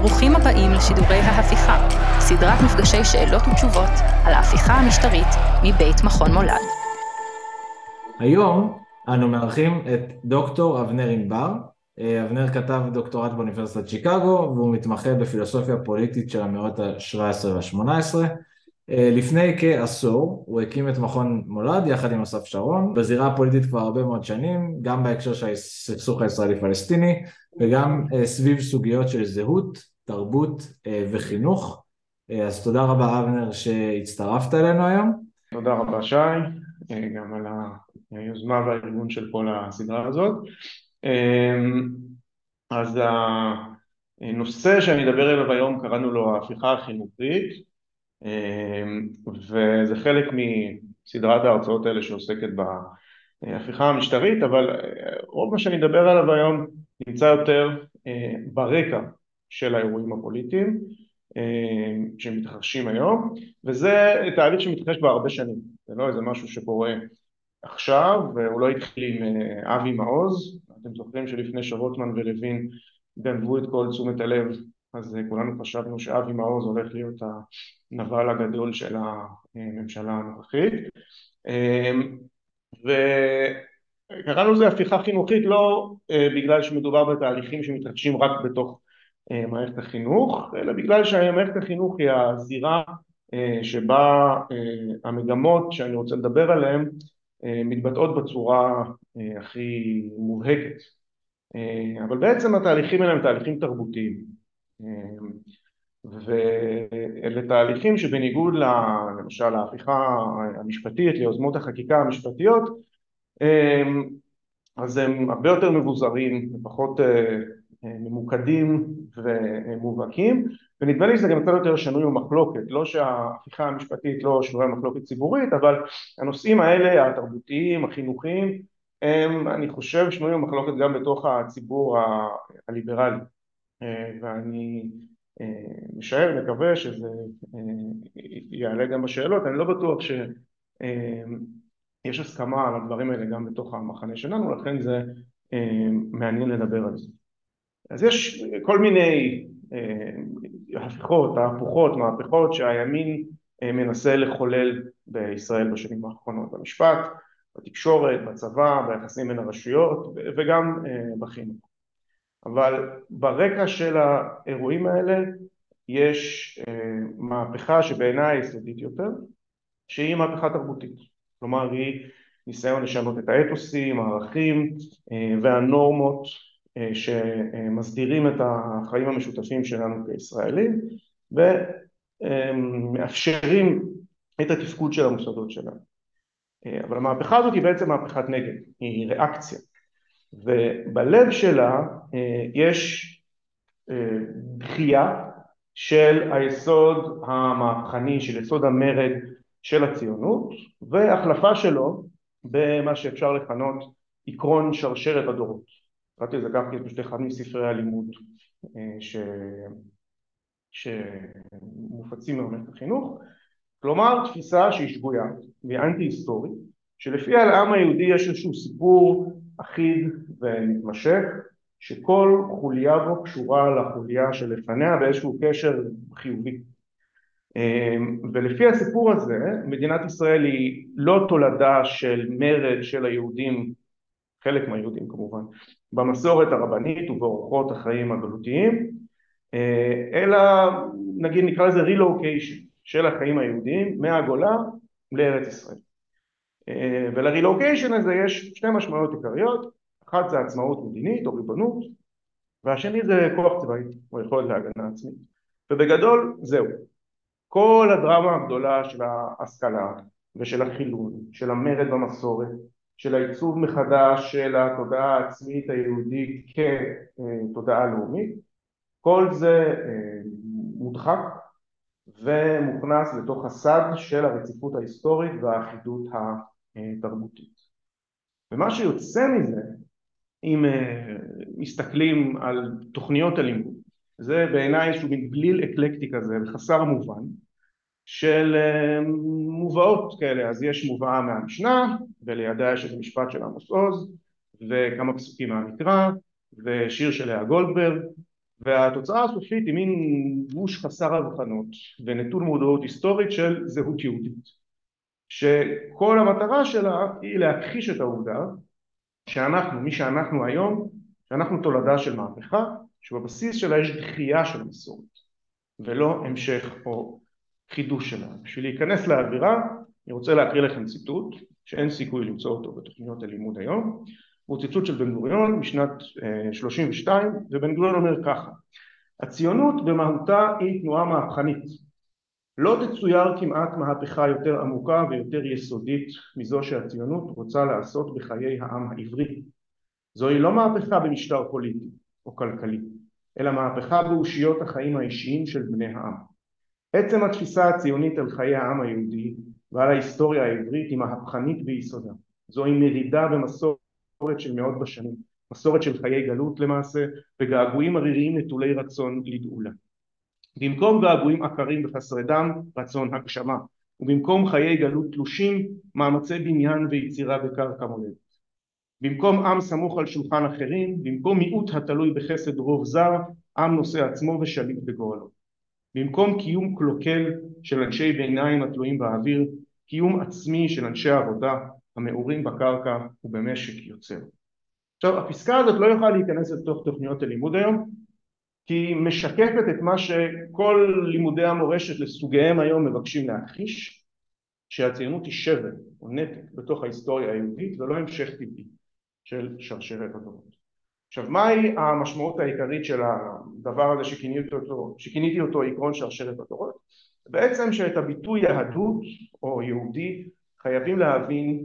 ברוכים הבאים לשידורי ההפיכה, סדרת מפגשי שאלות ותשובות על ההפיכה המשטרית מבית מכון מולד. היום אנו מארחים את דוקטור אבנר ענבר. אה, אבנר כתב דוקטורט באוניברסיטת שיקגו והוא מתמחה בפילוסופיה פוליטית של המאות ה-17 וה-18. אה, לפני כעשור הוא הקים את מכון מולד יחד עם אסף שרון בזירה הפוליטית כבר הרבה מאוד שנים גם בהקשר של הסכסוך הישראלי פלסטיני וגם אה, סביב סוגיות של זהות, תרבות אה, וחינוך. אז תודה רבה אבנר שהצטרפת אלינו היום. תודה רבה שי גם על היוזמה והארגון של כל הסדרה הזאת. אז הנושא שאני אדבר אליו היום קראנו לו ההפיכה החינוכית וזה חלק מסדרת ההרצאות האלה שעוסקת בהפיכה המשטרית, אבל אה, רוב מה שאני אדבר עליו היום נמצא יותר אה, ברקע של האירועים הפוליטיים אה, שמתרחשים היום, וזה תהליך שמתרחש כבר הרבה שנים, זה לא איזה משהו שקורה עכשיו, והוא לא התחיל עם אבי מעוז, אתם זוכרים שלפני שרוטמן ולוין גנבו את כל תשומת הלב אז אה, כולנו חשבנו שאבי מעוז הולך להיות הנבל הגדול של הממשלה הנוכחית. וקראנו לזה הפיכה חינוכית לא אה, בגלל שמדובר בתהליכים שמתרחשים רק בתוך אה, מערכת החינוך אלא בגלל שמערכת החינוך היא הזירה שבה המגמות שאני רוצה לדבר עליהן מתבטאות בצורה הכי מובהקת. אבל בעצם התהליכים האלה הם תהליכים תרבותיים. ואלה תהליכים שבניגוד למשל להפיכה המשפטית, ליוזמות החקיקה המשפטיות, אז הם הרבה יותר מבוזרים, ופחות אה, ממוקדים ומובהקים, ונדמה לי שזה גם קצת יותר שנוי במחלוקת, לא שההפיכה המשפטית לא שנויה במחלוקת ציבורית, אבל הנושאים האלה, התרבותיים, החינוכיים, הם אני חושב שנויים במחלוקת גם בתוך הציבור הליברלי אה, ואני אה, משער, מקווה שזה אה, יעלה גם בשאלות, אני לא בטוח שיש הסכמה על הדברים האלה גם בתוך המחנה שלנו, לכן זה מעניין לדבר על זה. אז יש כל מיני הפיכות, תהפוכות, מהפכות שהימין מנסה לחולל בישראל בשנים האחרונות, במשפט, בתקשורת, בצבא, ביחסים בין הרשויות וגם בחינוך. אבל ברקע של האירועים האלה יש אה, מהפכה שבעיניי יסודית יותר שהיא מהפכה תרבותית כלומר היא ניסיון לשנות את האתוסים, הערכים אה, והנורמות אה, שמסדירים את החיים המשותפים שלנו כישראלים ומאפשרים את התפקוד של המוסדות שלנו אבל המהפכה הזאת היא בעצם מהפכת נגד, היא ריאקציה ובלב שלה אה, יש אה, דחייה של היסוד המהפכני, של יסוד המרד של הציונות והחלפה שלו במה שאפשר לכנות עקרון שרשרת הדורות. קראתי לזה כך כי זה פשוט אחד מספרי הלימוד אה, ש... שמופצים במערכת החינוך, כלומר תפיסה שהיא שגויה והיא אנטי היסטורית שלפיה לעם היהודי יש איזשהו סיפור אחיד ומתמשך שכל חוליה בו קשורה לחוליה שלפניה באיזשהו קשר חיובי. אמ, ולפי הסיפור הזה מדינת ישראל היא לא תולדה של מרד של היהודים חלק מהיהודים כמובן במסורת הרבנית ובאורחות החיים הגלותיים אה, אלא נגיד נקרא לזה רילוקיישן של החיים היהודיים מהגולה לארץ ישראל. אה, ולרילוקיישן הזה יש שתי משמעויות עיקריות, אחת זה עצמאות מדינית או ריבונות והשני זה כוח צבאי או יכולת להגנה עצמית. ובגדול זהו. כל הדרמה הגדולה של ההשכלה ושל החילון, של המרד במסורת, של העיצוב מחדש של התודעה העצמית היהודית כתודעה לאומית כל זה אה, מודחק ומוכנס לתוך הסד של הרציפות ההיסטורית והאחידות תרבותית. ומה שיוצא מזה, אם אה, מסתכלים על תוכניות הלימוד, זה בעיניי איזשהו בליל אקלקטי כזה וחסר מובן של אה, מובאות כאלה, אז יש מובאה מהמשנה ולידה יש איזה משפט של עמוס עוז וכמה פסוקים מהמקרא ושיר של לאה גולדברג והתוצאה הסופית היא מין גוש חסר הבחנות ונטול מודעות היסטורית של זהות יהודית שכל המטרה שלה היא להכחיש את העובדה שאנחנו, מי שאנחנו היום, שאנחנו תולדה של מהפכה שבבסיס שלה יש דחייה של המסורת ולא המשך או חידוש שלה. בשביל להיכנס לאווירה אני רוצה להקריא לכם ציטוט שאין סיכוי למצוא אותו בתוכניות הלימוד היום. הוא ציטוט של בן גוריון משנת 32 אה, ובן גוריון אומר ככה הציונות במהותה היא תנועה מהפכנית. לא תצויר כמעט מהפכה יותר עמוקה ויותר יסודית מזו שהציונות רוצה לעשות בחיי העם העברי. זוהי לא מהפכה במשטר פוליטי או כלכלי אלא מהפכה באושיות החיים האישיים של בני העם עצם התפיסה הציונית על חיי העם היהודי ועל ההיסטוריה העברית היא מהפכנית ביסודה. זוהי מרידה במסורת של מאות בשנים מסורת של חיי גלות למעשה וגעגועים עריריים נטולי רצון לגאולה במקום געגועים עקרים וחסרי דם רצון הגשמה. ובמקום חיי גלות תלושים מאמצי בניין ויצירה בקרקע מולדת. במקום עם סמוך על שולחן אחרים במקום מיעוט התלוי בחסד רוב זר עם נושא עצמו ושליט בגורלו במקום קיום קלוקל של אנשי ביניים התלויים באוויר קיום עצמי של אנשי עבודה המעורים בקרקע ובמשק יוצר. עכשיו הפסקה הזאת לא יכולה להיכנס לתוך תוכניות הלימוד היום כי היא משקפת את מה שכל לימודי המורשת לסוגיהם היום מבקשים להכחיש שהציונות היא שבר או נתק בתוך ההיסטוריה היהודית ולא המשך טבעי של שרשרת הדורות. עכשיו מהי המשמעות העיקרית של הדבר הזה שכיניתי אותו, שכיניתי אותו עקרון שרשרת הדורות? בעצם שאת הביטוי יהדות או יהודי חייבים להבין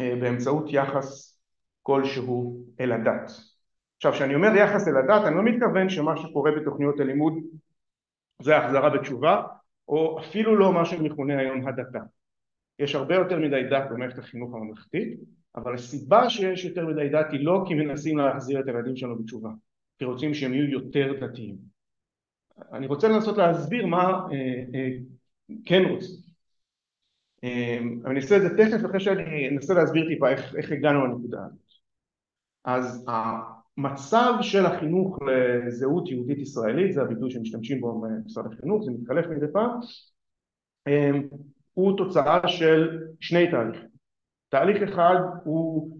אה, באמצעות יחס כלשהו אל הדת. עכשיו כשאני אומר יחס אל הדת אני לא מתכוון שמה שקורה בתוכניות הלימוד זה החזרה בתשובה או אפילו לא מה שמכונה היום הדתה. יש הרבה יותר מדי דת במערכת החינוך הממלכתית אבל הסיבה שיש יותר מדי דת היא לא כי מנסים להחזיר את הילדים שלנו בתשובה כי רוצים שהם יהיו יותר דתיים אני רוצה לנסות להסביר מה אה, אה, כן רוצים אמ, אני אעשה את זה תכף אחרי שאני אנסה להסביר טיפה איך, איך הגענו לנקודה הזאת. אז המצב של החינוך לזהות יהודית ישראלית, זה הביטוי שמשתמשים בו במשרד החינוך, זה מתחלף מדי פעם, אמ, הוא תוצאה של שני תהליכים. תהליך אחד הוא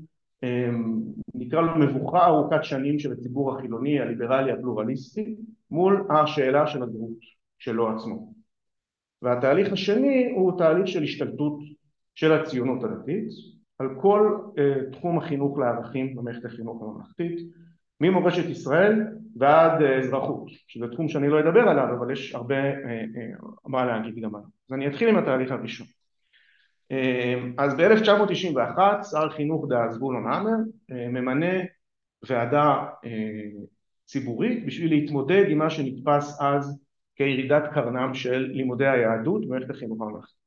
אמ, נקרא לו מבוכה ארוכת שנים של הציבור החילוני, הליברלי, הפלורליסטי, מול השאלה של הזהות שלו עצמו. והתהליך השני הוא תהליך של השתלטות של הציונות הדתית על כל uh, תחום החינוך לערכים במערכת החינוך הממלכתית ממורשת ישראל ועד uh, אזרחות שזה תחום שאני לא אדבר עליו אבל יש הרבה uh, uh, מה להגיד גם עליו אז אני אתחיל עם התהליך הראשון אז ב-1991 שר החינוך דאז זבולון המר uh, ממנה ועדה uh, ציבורית בשביל להתמודד עם מה שנתפס אז כירידת קרנם של לימודי היהדות במערכת החינוך הממלכתית.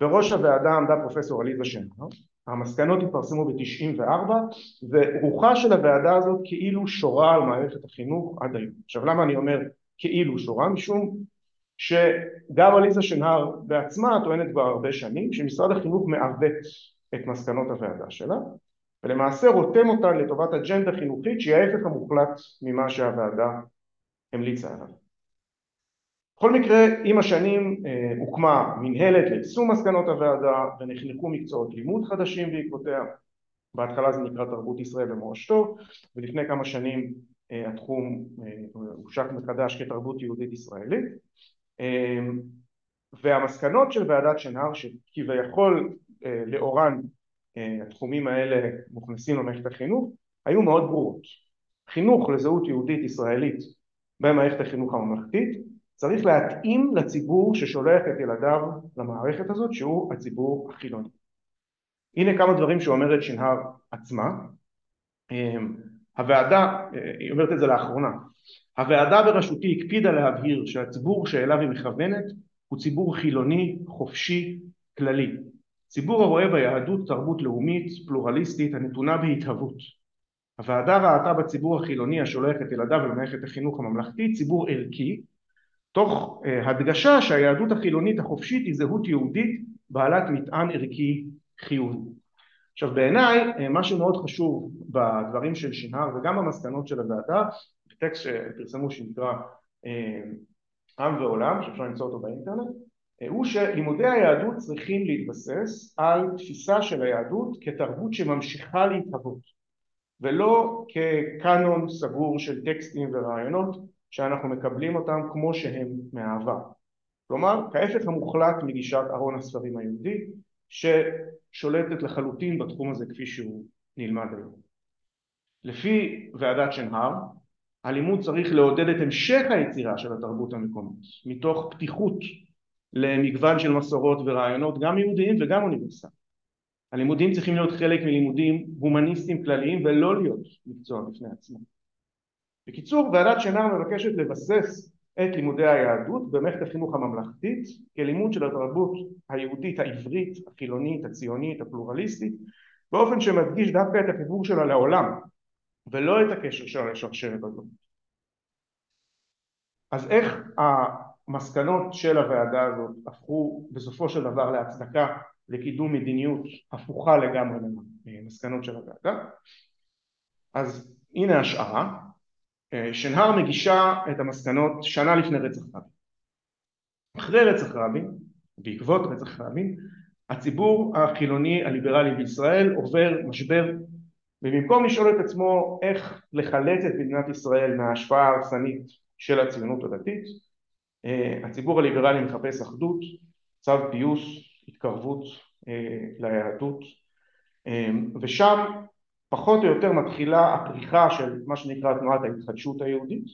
בראש הוועדה עמדה פרופסור עליזה שנר, המסקנות התפרסמו ב-94 ורוחה של הוועדה הזאת כאילו שורה על מערכת החינוך עד היום. עכשיו למה אני אומר כאילו שורה? משום שגם עליזה שנהר בעצמה טוענת כבר הרבה שנים שמשרד החינוך מעוות את מסקנות הוועדה שלה ולמעשה רותם אותן לטובת אג'נדה חינוכית שהיא ההפך המוחלט ממה שהוועדה המליצה עליו. בכל מקרה עם השנים אה, הוקמה מנהלת ליישום מסקנות הוועדה ונחנקו מקצועות לימוד חדשים בעקבותיה בהתחלה זה נקרא תרבות ישראל ומורשתו ולפני כמה שנים אה, התחום אה, הושק מחדש כתרבות יהודית ישראלית והמסקנות של ועדת שנהר שכביכול לאורן התחומים האלה מוכנסים למערכת החינוך היו מאוד ברורות חינוך לזהות יהודית ישראלית במערכת החינוך הממלכתית צריך להתאים לציבור ששולח את ילדיו למערכת הזאת שהוא הציבור החילוני. הנה כמה דברים שאומרת שנהר עצמה. הוועדה, היא אומרת את זה לאחרונה, הוועדה בראשותי הקפידה להבהיר שהציבור שאליו היא מכוונת הוא ציבור חילוני, חופשי, כללי. ציבור הרואה ביהדות תרבות לאומית, פלורליסטית, הנתונה בהתהוות. הוועדה ראתה בציבור החילוני השולח את ילדיו למערכת החינוך הממלכתי ציבור ערכי תוך אה, הדגשה שהיהדות החילונית החופשית היא זהות יהודית בעלת מטען ערכי חיובי. עכשיו בעיניי אה, מה שמאוד חשוב בדברים של שנהר וגם במסקנות של הוועדה טקסט שפרסמו שנקרא עם ועולם, שאפשר למצוא אותו באינטרנט, הוא שלימודי היהדות צריכים להתבסס על תפיסה של היהדות כתרבות שממשיכה להתהוות ולא כקאנון סגור של טקסטים ורעיונות שאנחנו מקבלים אותם כמו שהם מהעבר. כלומר, ההפך המוחלט מגישת ארון הספרים היהודי ששולטת לחלוטין בתחום הזה כפי שהוא נלמד היום. לפי ועדת שנהר, הלימוד צריך לעודד את המשך היצירה של התרבות המקומית מתוך פתיחות למגוון של מסורות ורעיונות גם יהודיים וגם אוניברסליים. הלימודים צריכים להיות חלק מלימודים הומניסטיים כלליים ולא להיות מקצוע בפני עצמו. בקיצור, ועדת שנהר מבקשת לבסס את לימודי היהדות במערכת החינוך הממלכתית כלימוד של התרבות היהודית העברית, החילונית, הציונית, הפלורליסטית באופן שמדגיש דווקא את החיבור שלה לעולם ולא את הקשר שלה לשרשרת הזאת. אז איך המסקנות של הוועדה הזאת הפכו בסופו של דבר להצדקה לקידום מדיניות הפוכה לגמרי למסקנות של הוועדה? אז הנה השערה, שנהר מגישה את המסקנות שנה לפני רצח רבין. אחרי רצח רבין, בעקבות רצח רבין, הציבור החילוני הליברלי בישראל עובר משבר ובמקום לשאול את עצמו איך לחלץ את מדינת ישראל מההשפעה ההרסנית של הציונות הדתית הציבור הליברלי מחפש אחדות, צו פיוס, התקרבות ליהדות ושם פחות או יותר מתחילה הפריחה של מה שנקרא תנועת ההתחדשות היהודית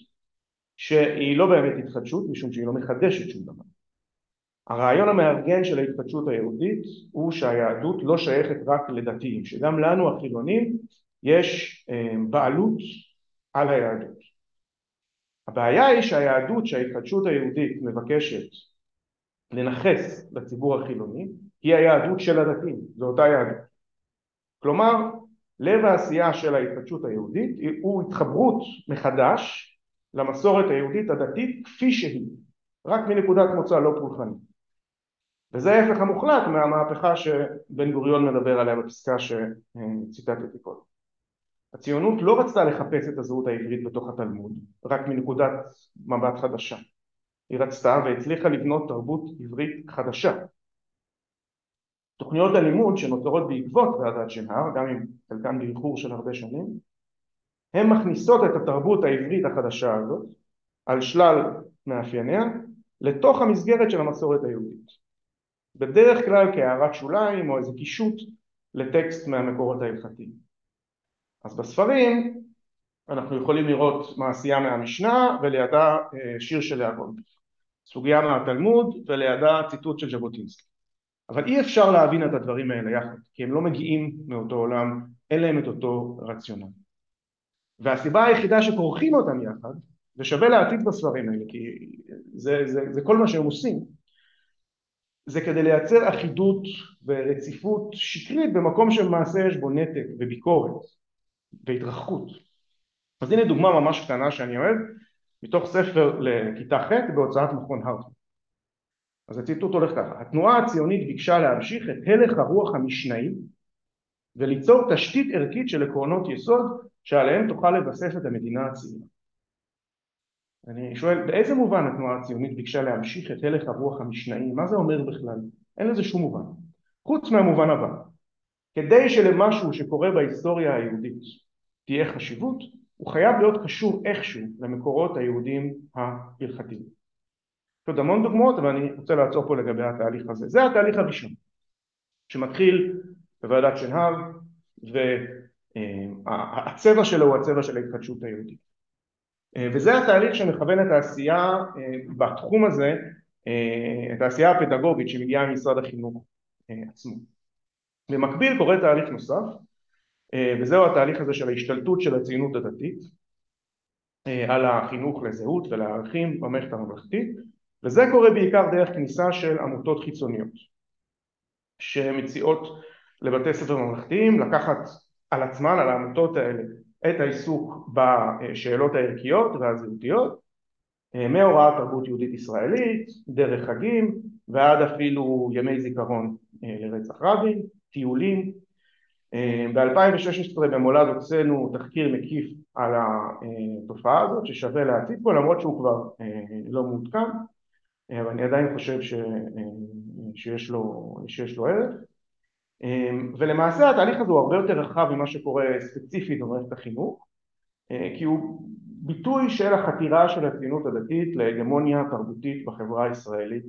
שהיא לא באמת התחדשות משום שהיא לא מחדשת שום דבר הרעיון המארגן של ההתחדשות היהודית הוא שהיהדות לא שייכת רק לדתיים, שגם לנו החילונים יש בעלות על היהדות. הבעיה היא שהיהדות שההתחדשות היהודית מבקשת לנכס לציבור החילוני היא היהדות של הדתיים, זו אותה יהדות. כלומר, לב העשייה של ההתחדשות היהודית הוא התחברות מחדש למסורת היהודית הדתית כפי שהיא, רק מנקודת מוצא לא פולחנית. וזה ההפך המוחלט מהמהפכה שבן גוריון מדבר עליה בפסקה שציטטתי קודם. הציונות לא רצתה לחפש את הזהות העברית בתוך התלמוד, רק מנקודת מבט חדשה. היא רצתה והצליחה לבנות תרבות עברית חדשה. תוכניות הלימוד שנוצרות בעקבות ועדת שנהר, גם אם חלקן באיחור של הרבה שנים, הן מכניסות את התרבות העברית החדשה הזאת על שלל מאפייניה לתוך המסגרת של המסורת היהודית. בדרך כלל כהערת שוליים או איזה קישוט לטקסט מהמקורות ההלכתיים. אז בספרים אנחנו יכולים לראות מעשייה מהמשנה ולידה שיר של גולדברג, סוגיה מהתלמוד ולידה ציטוט של ז'בוטינסקי. אבל אי אפשר להבין את הדברים האלה יחד, כי הם לא מגיעים מאותו עולם, אין להם את אותו רציונל. והסיבה היחידה שכורכים אותם יחד, ושווה להעתיק בספרים האלה, כי זה, זה, זה כל מה שהם עושים, זה כדי לייצר אחידות ורציפות שקרית במקום שלמעשה יש בו נתק וביקורת והתרחקות. אז הנה דוגמה ממש קטנה שאני אוהב מתוך ספר לכיתה ח' בהוצאת מכון הרטמן. אז הציטוט הולך ככה: התנועה הציונית ביקשה להמשיך את הלך הרוח המשנאי וליצור תשתית ערכית של עקרונות יסוד שעליהם תוכל לבסס את המדינה הצעירה. אני שואל, באיזה מובן התנועה הציונית ביקשה להמשיך את הלך הרוח המשנאי? מה זה אומר בכלל? אין לזה שום מובן. חוץ מהמובן הבא, כדי שלמשהו שקורה בהיסטוריה היהודית תהיה חשיבות, הוא חייב להיות קשור איכשהו למקורות היהודים ההלכתיים. יש עוד המון דוגמאות, אבל אני רוצה לעצור פה לגבי התהליך הזה. זה התהליך הראשון, שמתחיל בוועדת שנהב, והצבע שלו הוא הצבע של ההתחדשות היהודית. אה, וזה התהליך שמכוון את העשייה אה, בתחום הזה, אה, את העשייה הפדגוגית שמגיעה ממשרד החינוך עצמו. במקביל קורה תהליך נוסף, וזהו התהליך הזה של ההשתלטות של הציונות הדתית על החינוך לזהות ולערכים במערכת הממלכתית, וזה קורה בעיקר דרך כניסה של עמותות חיצוניות שמציעות לבתי ספר ממלכתיים לקחת על עצמן, על העמותות האלה, את העיסוק בשאלות הערכיות והזהותיות מהוראת תרבות יהודית ישראלית, דרך חגים ועד אפילו ימי זיכרון לרצח רבין, טיולים. ב-2016 במולד הוצאנו תחקיר מקיף על התופעה הזאת ששווה להציג פה למרות שהוא כבר לא מעודכן אבל אני עדיין חושב ש... שיש, לו... שיש לו ערך. ולמעשה התהליך הזה הוא הרבה יותר רחב ממה שקורה ספציפית במערכת החינוך כי הוא ביטוי של החתירה של הציונות הדתית להגמוניה תרבותית בחברה הישראלית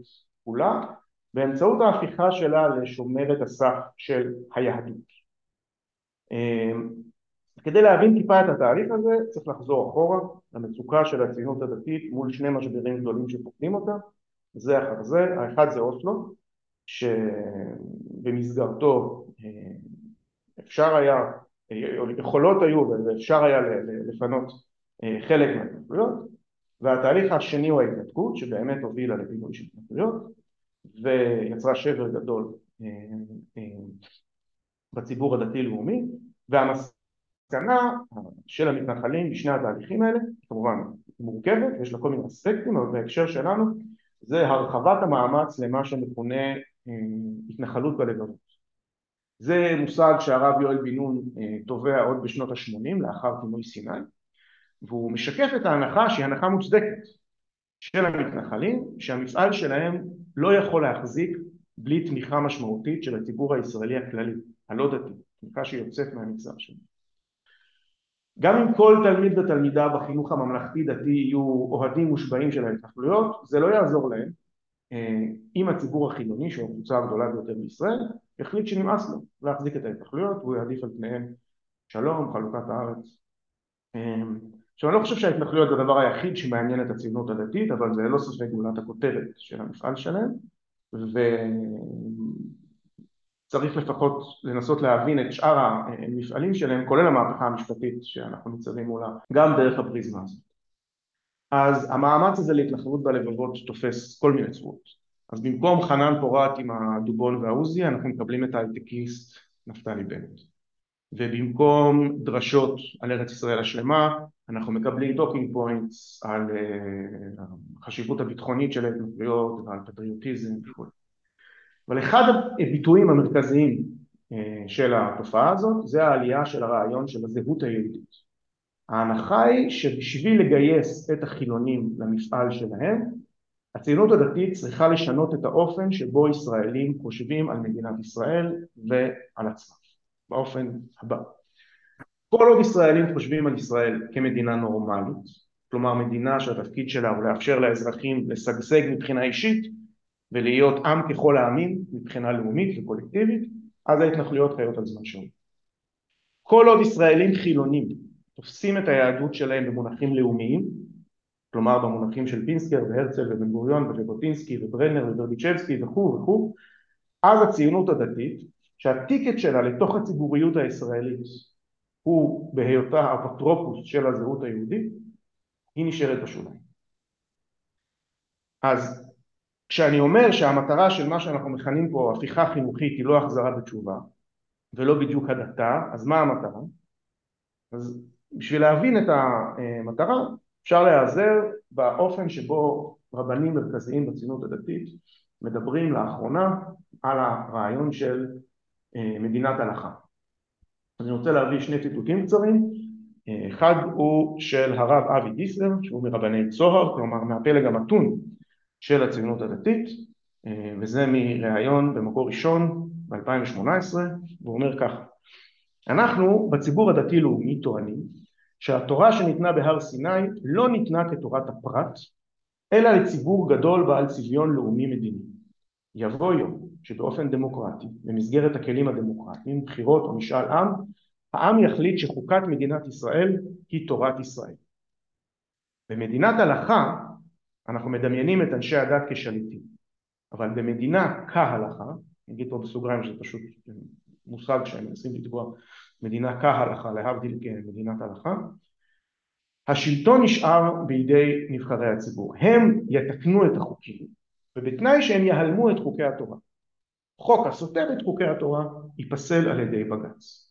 כולה באמצעות ההפיכה שלה לשומרת הסף של היהדות. כדי להבין טיפה את התהליך הזה צריך לחזור אחורה למצוקה של הציונות הדתית מול שני משברים גדולים שפוקדים אותה זה אחר זה, האחד זה אוסלו שבמסגרתו אה, אפשר היה, או יכולות היו ואפשר היה לפנות אה, חלק מההתנגדויות והתהליך השני הוא ההתנתקות שבאמת הובילה לפינוי של התנגדויות ויצרה שבר גדול אה, בציבור הדתי-לאומי והמסקנה של המתנחלים בשני התהליכים האלה כמובן מורכבת, יש לה כל מיני אספקטים, אבל בהקשר שלנו זה הרחבת המאמץ למה שמכונה אה, התנחלות בלבבות. זה מושג שהרב יואל בן נון אה, תובע עוד בשנות ה-80 לאחר פינוי סיני והוא משקף את ההנחה שהיא הנחה מוצדקת של המתנחלים שהמפעל שלהם לא יכול להחזיק בלי תמיכה משמעותית של הציבור הישראלי הכללי הלא דתי, תמיכה שיוצאת מהמגזר שלנו. גם אם כל תלמיד ותלמידה בחינוך הממלכתי דתי יהיו אוהדים מושבעים של ההתנחלויות, זה לא יעזור להם אה, אם הציבור החילוני, שהוא הקבוצה הגדולה ביותר בישראל, החליט שנמאס לו להחזיק את ההתנחלויות והוא יעדיף על פניהם שלום, חלוקת הארץ. אה, עכשיו אני לא חושב שההתנחלויות זה הדבר היחיד שמעניין את הציונות הדתית, אבל זה לא ספק גולת הכותרת של המפעל שלהם, ו... צריך לפחות לנסות להבין את שאר המפעלים שלהם כולל המהפכה המשפטית שאנחנו ניצבים מולה גם דרך הפריזמה הזאת. אז המאמץ הזה להתנחלות בלבבות תופס כל מיני צורות. אז במקום חנן פורת עם הדובון והעוזי אנחנו מקבלים את ההייטקיסט נפתלי בנט. ובמקום דרשות על ארץ ישראל השלמה אנחנו מקבלים talking points על אה, החשיבות הביטחונית של ההתנחלויות ועל פטריוטיזם וכו' אבל אחד הביטויים המרכזיים אה, של התופעה הזאת זה העלייה של הרעיון של הזהות היהודית. ההנחה היא שבשביל לגייס את החילונים למפעל שלהם הציונות הדתית צריכה לשנות את האופן שבו ישראלים חושבים על מדינת ישראל ועל עצמם באופן הבא כל עוד ישראלים חושבים על ישראל כמדינה נורמלית כלומר מדינה שהתפקיד שלה הוא לאפשר לאזרחים לשגשג מבחינה אישית ולהיות עם ככל העמים מבחינה לאומית וקולקטיבית, אז ההתנחלויות חיות על זמן שאול. כל עוד ישראלים חילונים תופסים את היהדות שלהם במונחים לאומיים, כלומר במונחים של פינסקר והרצל ובן גוריון וז'בוטינסקי וברנר וברדיצ'בסקי וכו' וכו', אז הציונות הדתית, שהטיקט שלה לתוך הציבוריות הישראלית הוא בהיותה האפוטרופוס של הזהות היהודית, היא נשארת בשוליים. אז כשאני אומר שהמטרה של מה שאנחנו מכנים פה הפיכה חינוכית היא לא החזרה בתשובה ולא בדיוק הדתה, אז מה המטרה? אז בשביל להבין את המטרה אפשר להיעזר באופן שבו רבנים מרכזיים בציונות הדתית מדברים לאחרונה על הרעיון של אה, מדינת הלכה. אז אני רוצה להביא שני ציטוטים קצרים, אחד הוא של הרב אבי דיסלר שהוא מרבני צוהר, כלומר מהפלג המתון של הציונות הדתית אה, וזה מראיון במקור ראשון ב-2018 והוא אומר ככה אנחנו בציבור הדתי-לאומי טוענים שהתורה שניתנה בהר סיני לא ניתנה כתורת הפרט אלא לציבור גדול בעל צביון לאומי מדיני. יבוא יום שבאופן דמוקרטי במסגרת הכלים הדמוקרטיים בחירות או משאל עם העם יחליט שחוקת מדינת ישראל היא תורת ישראל. במדינת הלכה אנחנו מדמיינים את אנשי הדת כשליטים. אבל במדינה כהלכה, נגיד פה בסוגריים שזה פשוט מושג שהם מנסים לתבוע מדינה כהלכה להבדיל כמדינת הלכה השלטון נשאר בידי נבחרי הציבור. הם יתקנו את החוקים ובתנאי שהם יהלמו את חוקי התורה. חוק הסותר את חוקי התורה ייפסל על ידי בג"ץ.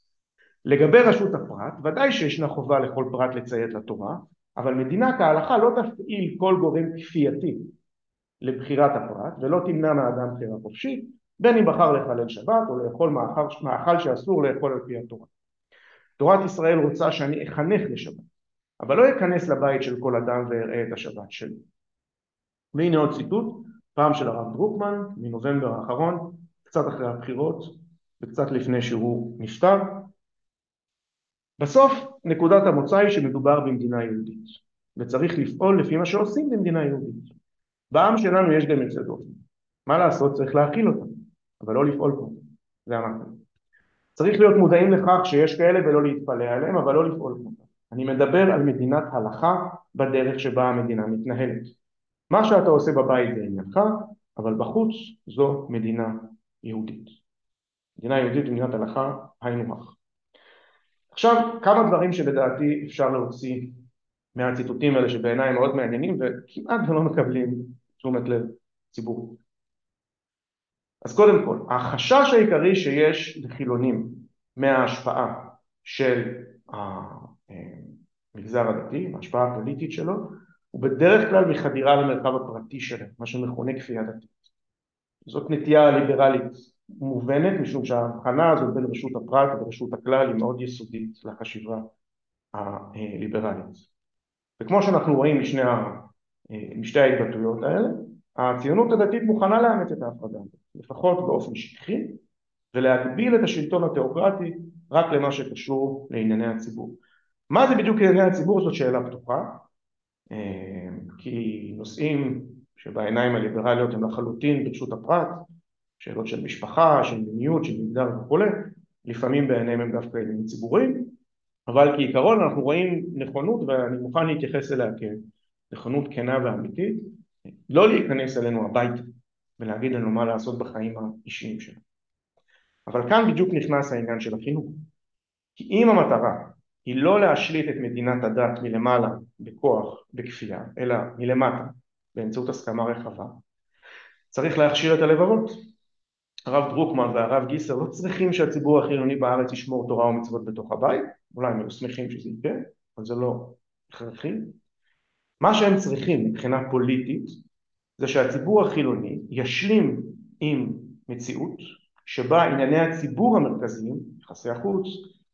לגבי רשות הפרט ודאי שישנה חובה לכל פרט לציית לתורה אבל מדינה כהלכה לא תפעיל כל גורם כפייתי לבחירת הפרט ולא תמנע מהאדם בחירה חופשית בין אם בחר לחלל שבת או לאכול מאכל, מאכל שאסור לאכול על פי התורה. תורת ישראל רוצה שאני אחנך לשבת, אבל לא אכנס לבית של כל אדם ואראה את השבת שלי. והנה עוד ציטוט, פעם של הרב דרוקמן, מנובמבר האחרון, קצת אחרי הבחירות וקצת לפני שהוא נפטר. בסוף נקודת המוצא היא שמדובר במדינה יהודית, וצריך לפעול לפי מה שעושים במדינה יהודית. בעם שלנו יש גם יוצא דופן. מה לעשות? צריך להכיל אותם, אבל לא לפעול פה. זה אמרתי. צריך להיות מודעים לכך שיש כאלה ולא להתפלא עליהם, אבל לא לפעול כמותם. אני מדבר על מדינת הלכה בדרך שבה המדינה מתנהלת. מה שאתה עושה בבית זה עניינך, אבל בחוץ זו מדינה יהודית. מדינה יהודית ומדינת הלכה היינו הך. עכשיו כמה דברים שלדעתי אפשר להוציא מהציטוטים האלה שבעיניי מאוד מעניינים וכמעט לא מקבלים תשומת לב ציבורית. אז קודם כל, החשש העיקרי שיש לחילונים מההשפעה של המגזר הדתי, ההשפעה הפוליטית שלו, הוא בדרך כלל מחדירה למרחב הפרטי שלהם, מה שמכונה כפייה דתית. זאת נטייה ליברלית מובנת, משום שההבחנה הזאת בין רשות הפרט ורשות הכלל היא מאוד יסודית לחשיבה הליברלית. וכמו שאנחנו רואים משני, משתי ההתבטאויות האלה, הציונות הדתית מוכנה לאמץ את ההפרדה הזאת, לפחות באופן שטחי, ולהגביל את השלטון התיאוקרטי רק למה שקשור לענייני הציבור. מה זה בדיוק ענייני הציבור זאת שאלה פתוחה, אה, כי נושאים שבעיניים הליברליות הם לחלוטין ברשות הפרט, שאלות של משפחה, של מיניות, של מגדר וכולי, לפעמים בעיניהם הם דווקא עניינים ציבוריים, אבל כעיקרון אנחנו רואים נכונות ואני מוכן להתייחס אליה כנכונות כנה ואמיתית לא להיכנס אלינו הביתה ולהגיד לנו מה לעשות בחיים האישיים שלנו. אבל כאן בדיוק נכנס העניין של החינוך. כי אם המטרה היא לא להשליט את מדינת הדת מלמעלה בכוח, בכפייה, אלא מלמטה באמצעות הסכמה רחבה, צריך להכשיר את הלבבות. הרב דרוקמן והרב גיסר לא צריכים שהציבור החילוני בארץ ישמור תורה ומצוות בתוך הבית, אולי הם היו שמחים שזה יקרה, אבל זה לא הכרחי. מה שהם צריכים מבחינה פוליטית זה שהציבור החילוני ישלים עם מציאות שבה ענייני הציבור המרכזיים, יחסי החוץ,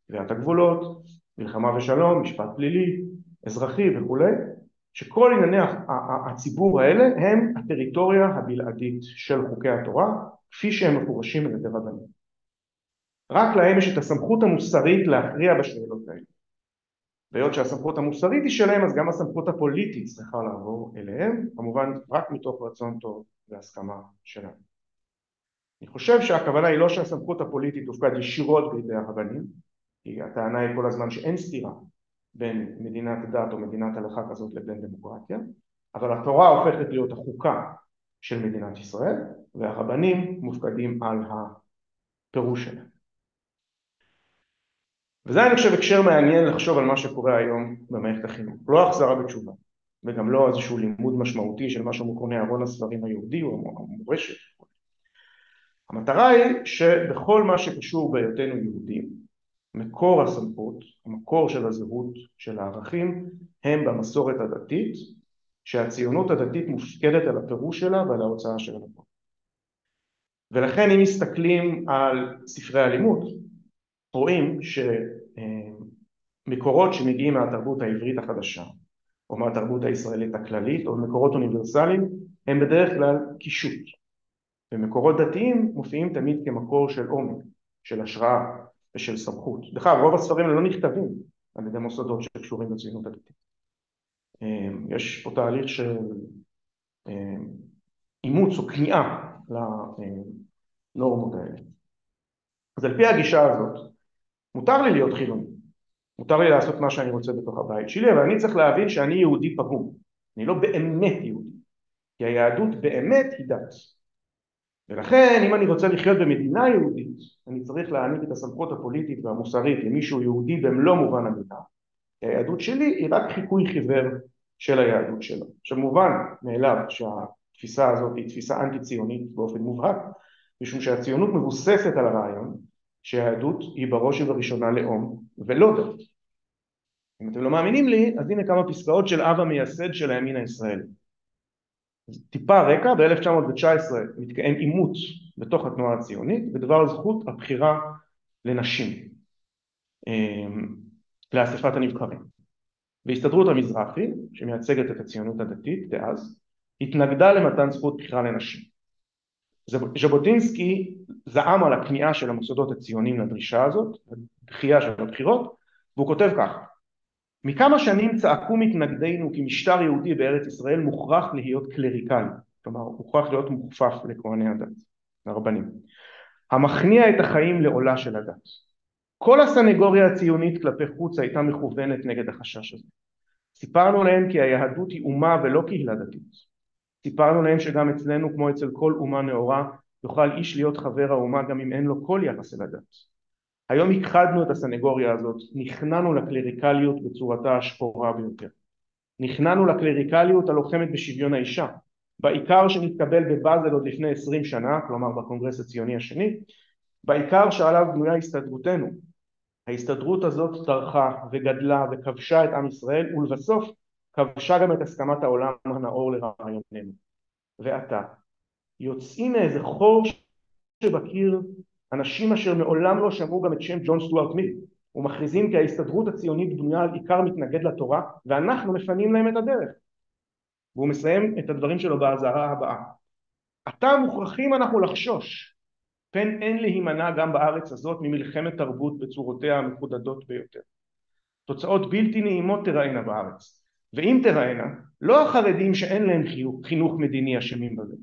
קביעת הגבולות, מלחמה ושלום, משפט פלילי, אזרחי וכולי, שכל ענייני הציבור האלה הם הטריטוריה הבלעדית של חוקי התורה כפי שהם מפורשים על ידי רבנים. רק להם יש את הסמכות המוסרית להכריע בשאלות האלה. והיות שהסמכות המוסרית היא שלהם אז גם הסמכות הפוליטית צריכה לעבור אליהם, כמובן רק מתוך רצון טוב והסכמה שלהם. אני חושב שהכוונה היא לא שהסמכות הפוליטית תופקד ישירות בידי הרבנים, כי הטענה היא כל הזמן שאין סתירה בין מדינת דת או מדינת הלכה כזאת לבין דמוקרטיה, אבל התורה הופכת להיות החוקה של מדינת ישראל והרבנים מופקדים על הפירוש שלהם. וזה אני חושב הקשר מעניין לחשוב על מה שקורה היום במערכת החינוך, לא החזרה בתשובה וגם לא איזשהו לימוד משמעותי של מה שמכונה ארון הספרים היהודי או המורשת. המטרה היא שבכל מה שקשור בהיותנו יהודים, מקור הסמכות, המקור של הזהות, של הערכים, הם במסורת הדתית, שהציונות הדתית מופקדת על הפירוש שלה ועל ההוצאה שלה לפה. ולכן אם מסתכלים על ספרי הלימוד, רואים שמקורות שמגיעים מהתרבות העברית החדשה או מהתרבות הישראלית הכללית או מקורות אוניברסליים הם בדרך כלל קישוט ומקורות דתיים מופיעים תמיד כמקור של עומק, של השראה ושל סמכות. דרך אגב רוב הספרים לא נכתבים על ידי מוסדות שקשורים לציונות הדתית. יש פה תהליך של אימוץ או כניעה לנורמות האלה. אז על פי הגישה הזאת מותר לי להיות חילוני, מותר לי לעשות מה שאני רוצה בתוך הבית שלי, אבל אני צריך להבין שאני יהודי פגום, אני לא באמת יהודי, כי היהדות באמת היא דת. ולכן אם אני רוצה לחיות במדינה יהודית, אני צריך להעניק את הסמכות הפוליטית והמוסרית למישהו יהודי במלוא מובן המילה, כי היהדות שלי היא רק חיקוי חיוור של היהדות שלו. עכשיו מובן מאליו שהתפיסה הזאת היא תפיסה אנטי ציונית באופן מובהק, משום שהציונות מבוססת על הרעיון שהיהדות היא בראש ובראשונה לאום ולא דת. אם אתם לא מאמינים לי, אז הנה כמה פסקאות של אב המייסד של הימין הישראלי. טיפה רקע, ב-1919 מתקיים עימות בתוך התנועה הציונית בדבר זכות הבחירה לנשים לאספת הנבחרים. והסתדרות המזרחי, שמייצגת את הציונות הדתית דאז, התנגדה למתן זכות בחירה לנשים. ז'בוטינסקי זעם על הכניעה של המוסדות הציוניים לדרישה הזאת, דחייה של הבחירות, והוא כותב כך: מכמה שנים צעקו מתנגדינו כי משטר יהודי בארץ ישראל מוכרח להיות קלריקלי, כלומר מוכרח להיות מוכפף לכהני הדת, לרבנים, המכניע את החיים לעולה של הדת. כל הסנגוריה הציונית כלפי חוץ הייתה מכוונת נגד החשש הזה. סיפרנו להם כי היהדות היא אומה ולא קהילה דתית. סיפרנו להם שגם אצלנו כמו אצל כל אומה נאורה יוכל איש להיות חבר האומה גם אם אין לו כל יחס אל הדת. היום הכחדנו את הסנגוריה הזאת, נכנענו לקלריקליות בצורתה השחורה ביותר. נכנענו לקלריקליות הלוחמת בשוויון האישה, בעיקר שנתקבל בבאזל עוד לפני עשרים שנה, כלומר בקונגרס הציוני השני, בעיקר שעליו בנויה הסתדרותנו. ההסתדרות הזאת טרחה וגדלה וכבשה את עם ישראל ולבסוף כבשה גם את הסכמת העולם הנאור לרעיוננו. ועתה, יוצאים מאיזה חור שבקיר אנשים אשר מעולם לא שמעו גם את שם ג'ון סטוארט מיל ומכריזים כי ההסתדרות הציונית בנויה על עיקר מתנגד לתורה ואנחנו מפנים להם את הדרך. והוא מסיים את הדברים שלו באזהרה הבאה: עתה מוכרחים אנחנו לחשוש פן אין להימנע גם בארץ הזאת ממלחמת תרבות בצורותיה המקודדות ביותר. תוצאות בלתי נעימות תראינה בארץ ואם תראינה לא החרדים שאין להם חינוך מדיני אשמים בזה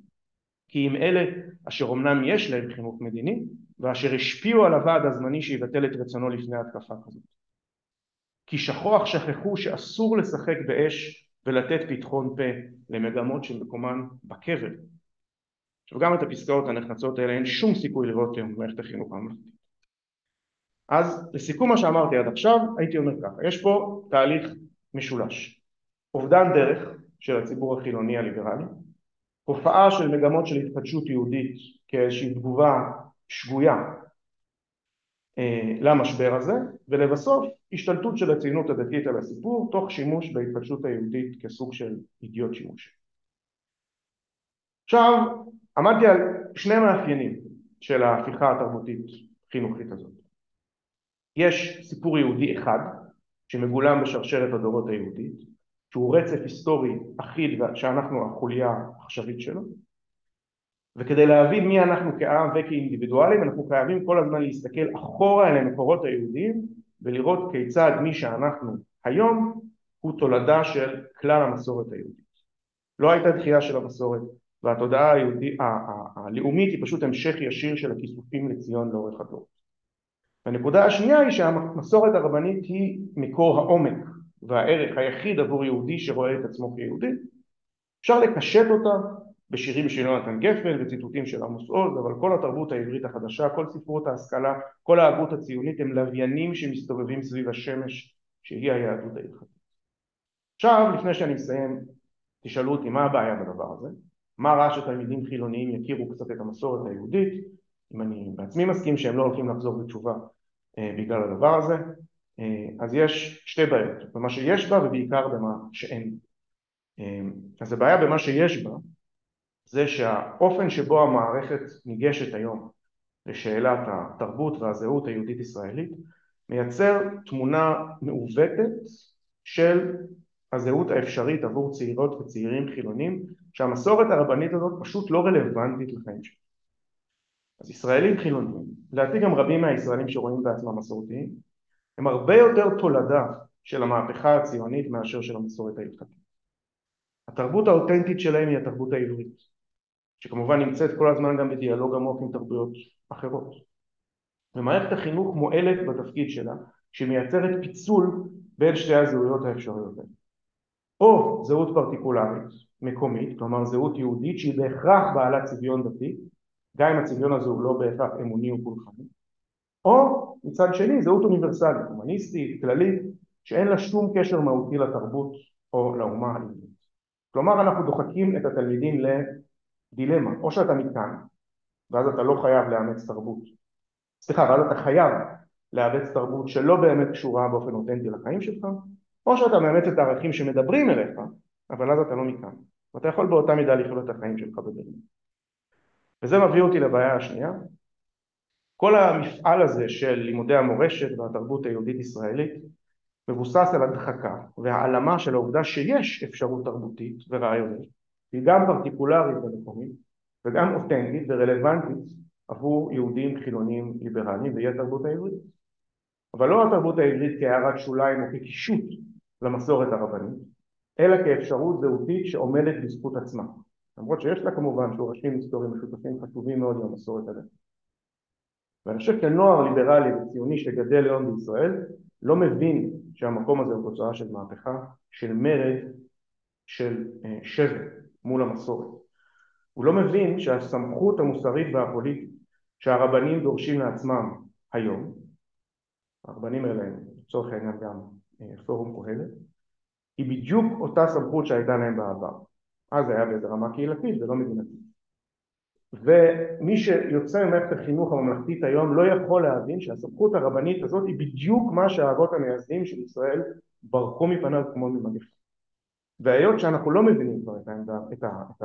כי אם אלה אשר אמנם יש להם חינוך מדיני ואשר השפיעו על הוועד הזמני שיבטל את רצונו לפני התקפה כזאת. כי שכוח שכחו שאסור לשחק באש ולתת פתחון פה למגמות שמקומן בקבר. עכשיו גם את הפסקאות הנחרצות האלה אין שום סיכוי לראות היום במערכת החינוך הממלכתית. אז לסיכום מה שאמרתי עד עכשיו הייתי אומר ככה, יש פה תהליך משולש. אובדן דרך של הציבור החילוני הליברלי, הופעה של מגמות של התחדשות יהודית כאיזושהי תגובה שגויה אה, למשבר הזה, ולבסוף השתלטות של הציונות הדתית על הסיפור תוך שימוש בהתחדשות היהודית כסוג של אידיוט שימוש. עכשיו עמדתי על שני מאפיינים של ההפיכה התרבותית חינוכית הזאת. יש סיפור יהודי אחד שמגולם בשרשרת הדורות היהודית שהוא רצף היסטורי אחיד שאנחנו החוליה העכשווית שלו וכדי להבין מי אנחנו כעם וכאינדיבידואלים אנחנו חייבים כל הזמן להסתכל אחורה אל המקורות היהודיים ולראות כיצד מי שאנחנו היום הוא תולדה של כלל המסורת היהודית. לא הייתה דחייה של המסורת והתודעה היהודית, הלאומית היא פשוט המשך ישיר של הכיסופים לציון לאורך הדור. והנקודה השנייה היא שהמסורת הרבנית היא מקור העומק והערך היחיד עבור יהודי שרואה את עצמו כיהודי. אפשר לקשט אותה בשירים של יונתן גפן וציטוטים של עמוס עוז, אבל כל התרבות העברית החדשה, כל ספרות ההשכלה, כל ההגות הציונית הם לוויינים שמסתובבים סביב השמש שהיא היהדות ההלכתית. עכשיו, לפני שאני מסיים, תשאלו אותי מה הבעיה בדבר הזה, מה רע שתלמידים חילוניים יכירו קצת את המסורת היהודית, אם אני בעצמי מסכים שהם לא הולכים לחזור בתשובה אה, בגלל הדבר הזה, אז יש שתי בעיות, במה שיש בה ובעיקר במה שאין. אה, אז הבעיה במה שיש בה זה שהאופן שבו המערכת ניגשת היום לשאלת התרבות והזהות היהודית ישראלית מייצר תמונה מעוותת של הזהות האפשרית עבור צעירות וצעירים חילונים שהמסורת הרבנית הזאת פשוט לא רלוונטית לחיים שלהם. אז ישראלים חילונים, לדעתי גם רבים מהישראלים שרואים בעצמם מסורתיים, הם הרבה יותר תולדה של המהפכה הציונית מאשר של המסורת ההלכתית. התרבות האותנטית שלהם היא התרבות העברית. שכמובן נמצאת כל הזמן גם בדיאלוג עמוק עם תרבויות אחרות. ומערכת החינוך מועלת בתפקיד שלה שמייצרת פיצול בין שתי הזהויות האפשריות האלה. או זהות פרטיקולרית, מקומית, כלומר זהות יהודית שהיא בהכרח בעלת צביון דתי, גם אם הצביון הזה הוא לא בהכרח אמוני או פולחני, או מצד שני זהות אוניברסלית, הומניסטית, כללית, שאין לה שום קשר מהותי לתרבות או לאומה היהודית. כלומר אנחנו דוחקים את התלמידים דילמה, או שאתה מכאן, ואז אתה לא חייב לאמץ תרבות, סליחה, ואז אתה חייב לאמץ תרבות שלא באמת קשורה באופן אותנטי לחיים שלך, או שאתה מאמץ את הערכים שמדברים אליך, אבל אז אתה לא מכאן, ואתה יכול באותה מידה לחיות את החיים שלך בברלין. וזה מביא אותי לבעיה השנייה. כל המפעל הזה של לימודי המורשת והתרבות היהודית ישראלית מבוסס על הדחקה והעלמה של העובדה שיש אפשרות תרבותית ורעיונית היא גם פרטיקולרית ומקומית וגם אותנטית ורלוונטית עבור יהודים חילונים ליברליים והיא התרבות העברית. אבל לא התרבות העברית כהערת שוליים או כקישוט למסורת הרבנית אלא כאפשרות זהותית שעומדת בזכות עצמה. למרות שיש לה כמובן שורשים היסטוריים משותפים חשובים מאוד למסורת הדתית ואני חושב כנוער ליברלי וציוני שגדל היום בישראל לא מבין שהמקום הזה הוא תוצאה של מהפכה, של מרד, של אה, שבר מול המסורת. הוא לא מבין שהסמכות המוסרית והפוליטית שהרבנים דורשים לעצמם היום, הרבנים האלה הם לצורך העניין גם אה, פורום קהלת, היא בדיוק אותה סמכות שהייתה להם בעבר. אז היה באיזה רמה קהילתית ולא מדינתית. ומי שיוצא ממערכת החינוך הממלכתית היום לא יכול להבין שהסמכות הרבנית הזאת היא בדיוק מה שהאבות המייסדים של ישראל ברחו מפניו כמו ממגפה. והיות שאנחנו לא מבינים כבר את, העמדה, את, ה, את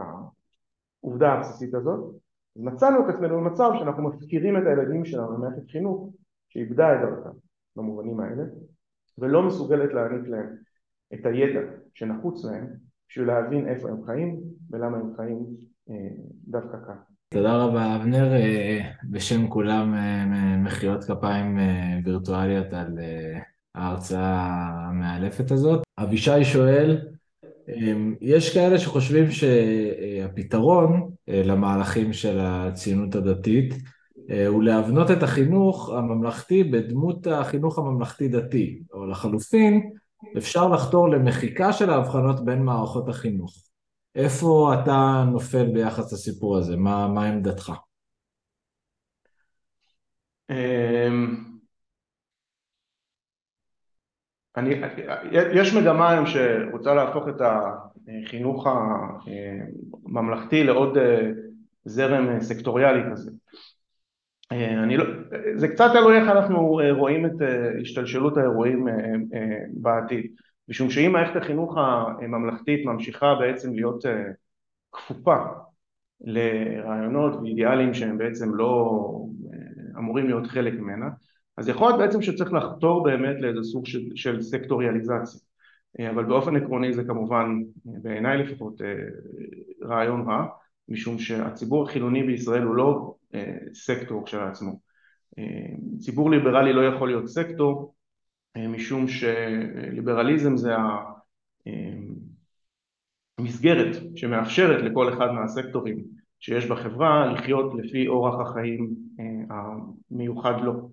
העובדה הבסיסית הזאת, אז מצאנו את עצמנו במצב שאנחנו מפקירים את הילדים שלנו במערכת חינוך שאיבדה את דרכה במובנים האלה ולא מסוגלת להעניק להם את הידע שנחוץ להם בשביל להבין איפה הם חיים ולמה הם חיים אה, דווקא כאן. תודה רבה אבנר, אה, בשם כולם אה, מחיאות כפיים אה, וירטואליות על ההרצאה המאלפת הזאת. אבישי שואל, יש כאלה שחושבים שהפתרון למהלכים של הציונות הדתית הוא להבנות את החינוך הממלכתי בדמות החינוך הממלכתי-דתי, או לחלופין אפשר לחתור למחיקה של ההבחנות בין מערכות החינוך. איפה אתה נופל ביחס לסיפור הזה? מה, מה עמדתך? אמ, אני, יש מגמה היום שרוצה להפוך את החינוך הממלכתי לעוד אה, זרם סקטוריאלי כזה. אה, אני לא, זה קצת תלוי איך אנחנו אה, רואים את השתלשלות האירועים בעתיד. משום שאם מערכת החינוך הממלכתית ממשיכה בעצם להיות אה, כפופה לרעיונות ואידיאלים שהם בעצם לא אה, אמורים להיות חלק ממנה, אז יכול להיות בעצם שצריך לחתור באמת לאיזה סוג של, של סקטוריאליזציה. אה, אבל באופן עקרוני זה כמובן, בעיניי לפחות, רעיון רע, משום שהציבור החילוני בישראל הוא לא סקטור כשלעצמו. ציבור ליברלי לא יכול להיות סקטור משום שליברליזם זה המסגרת שמאפשרת לכל אחד מהסקטורים שיש בחברה לחיות לפי אורח החיים אה, המיוחד לו.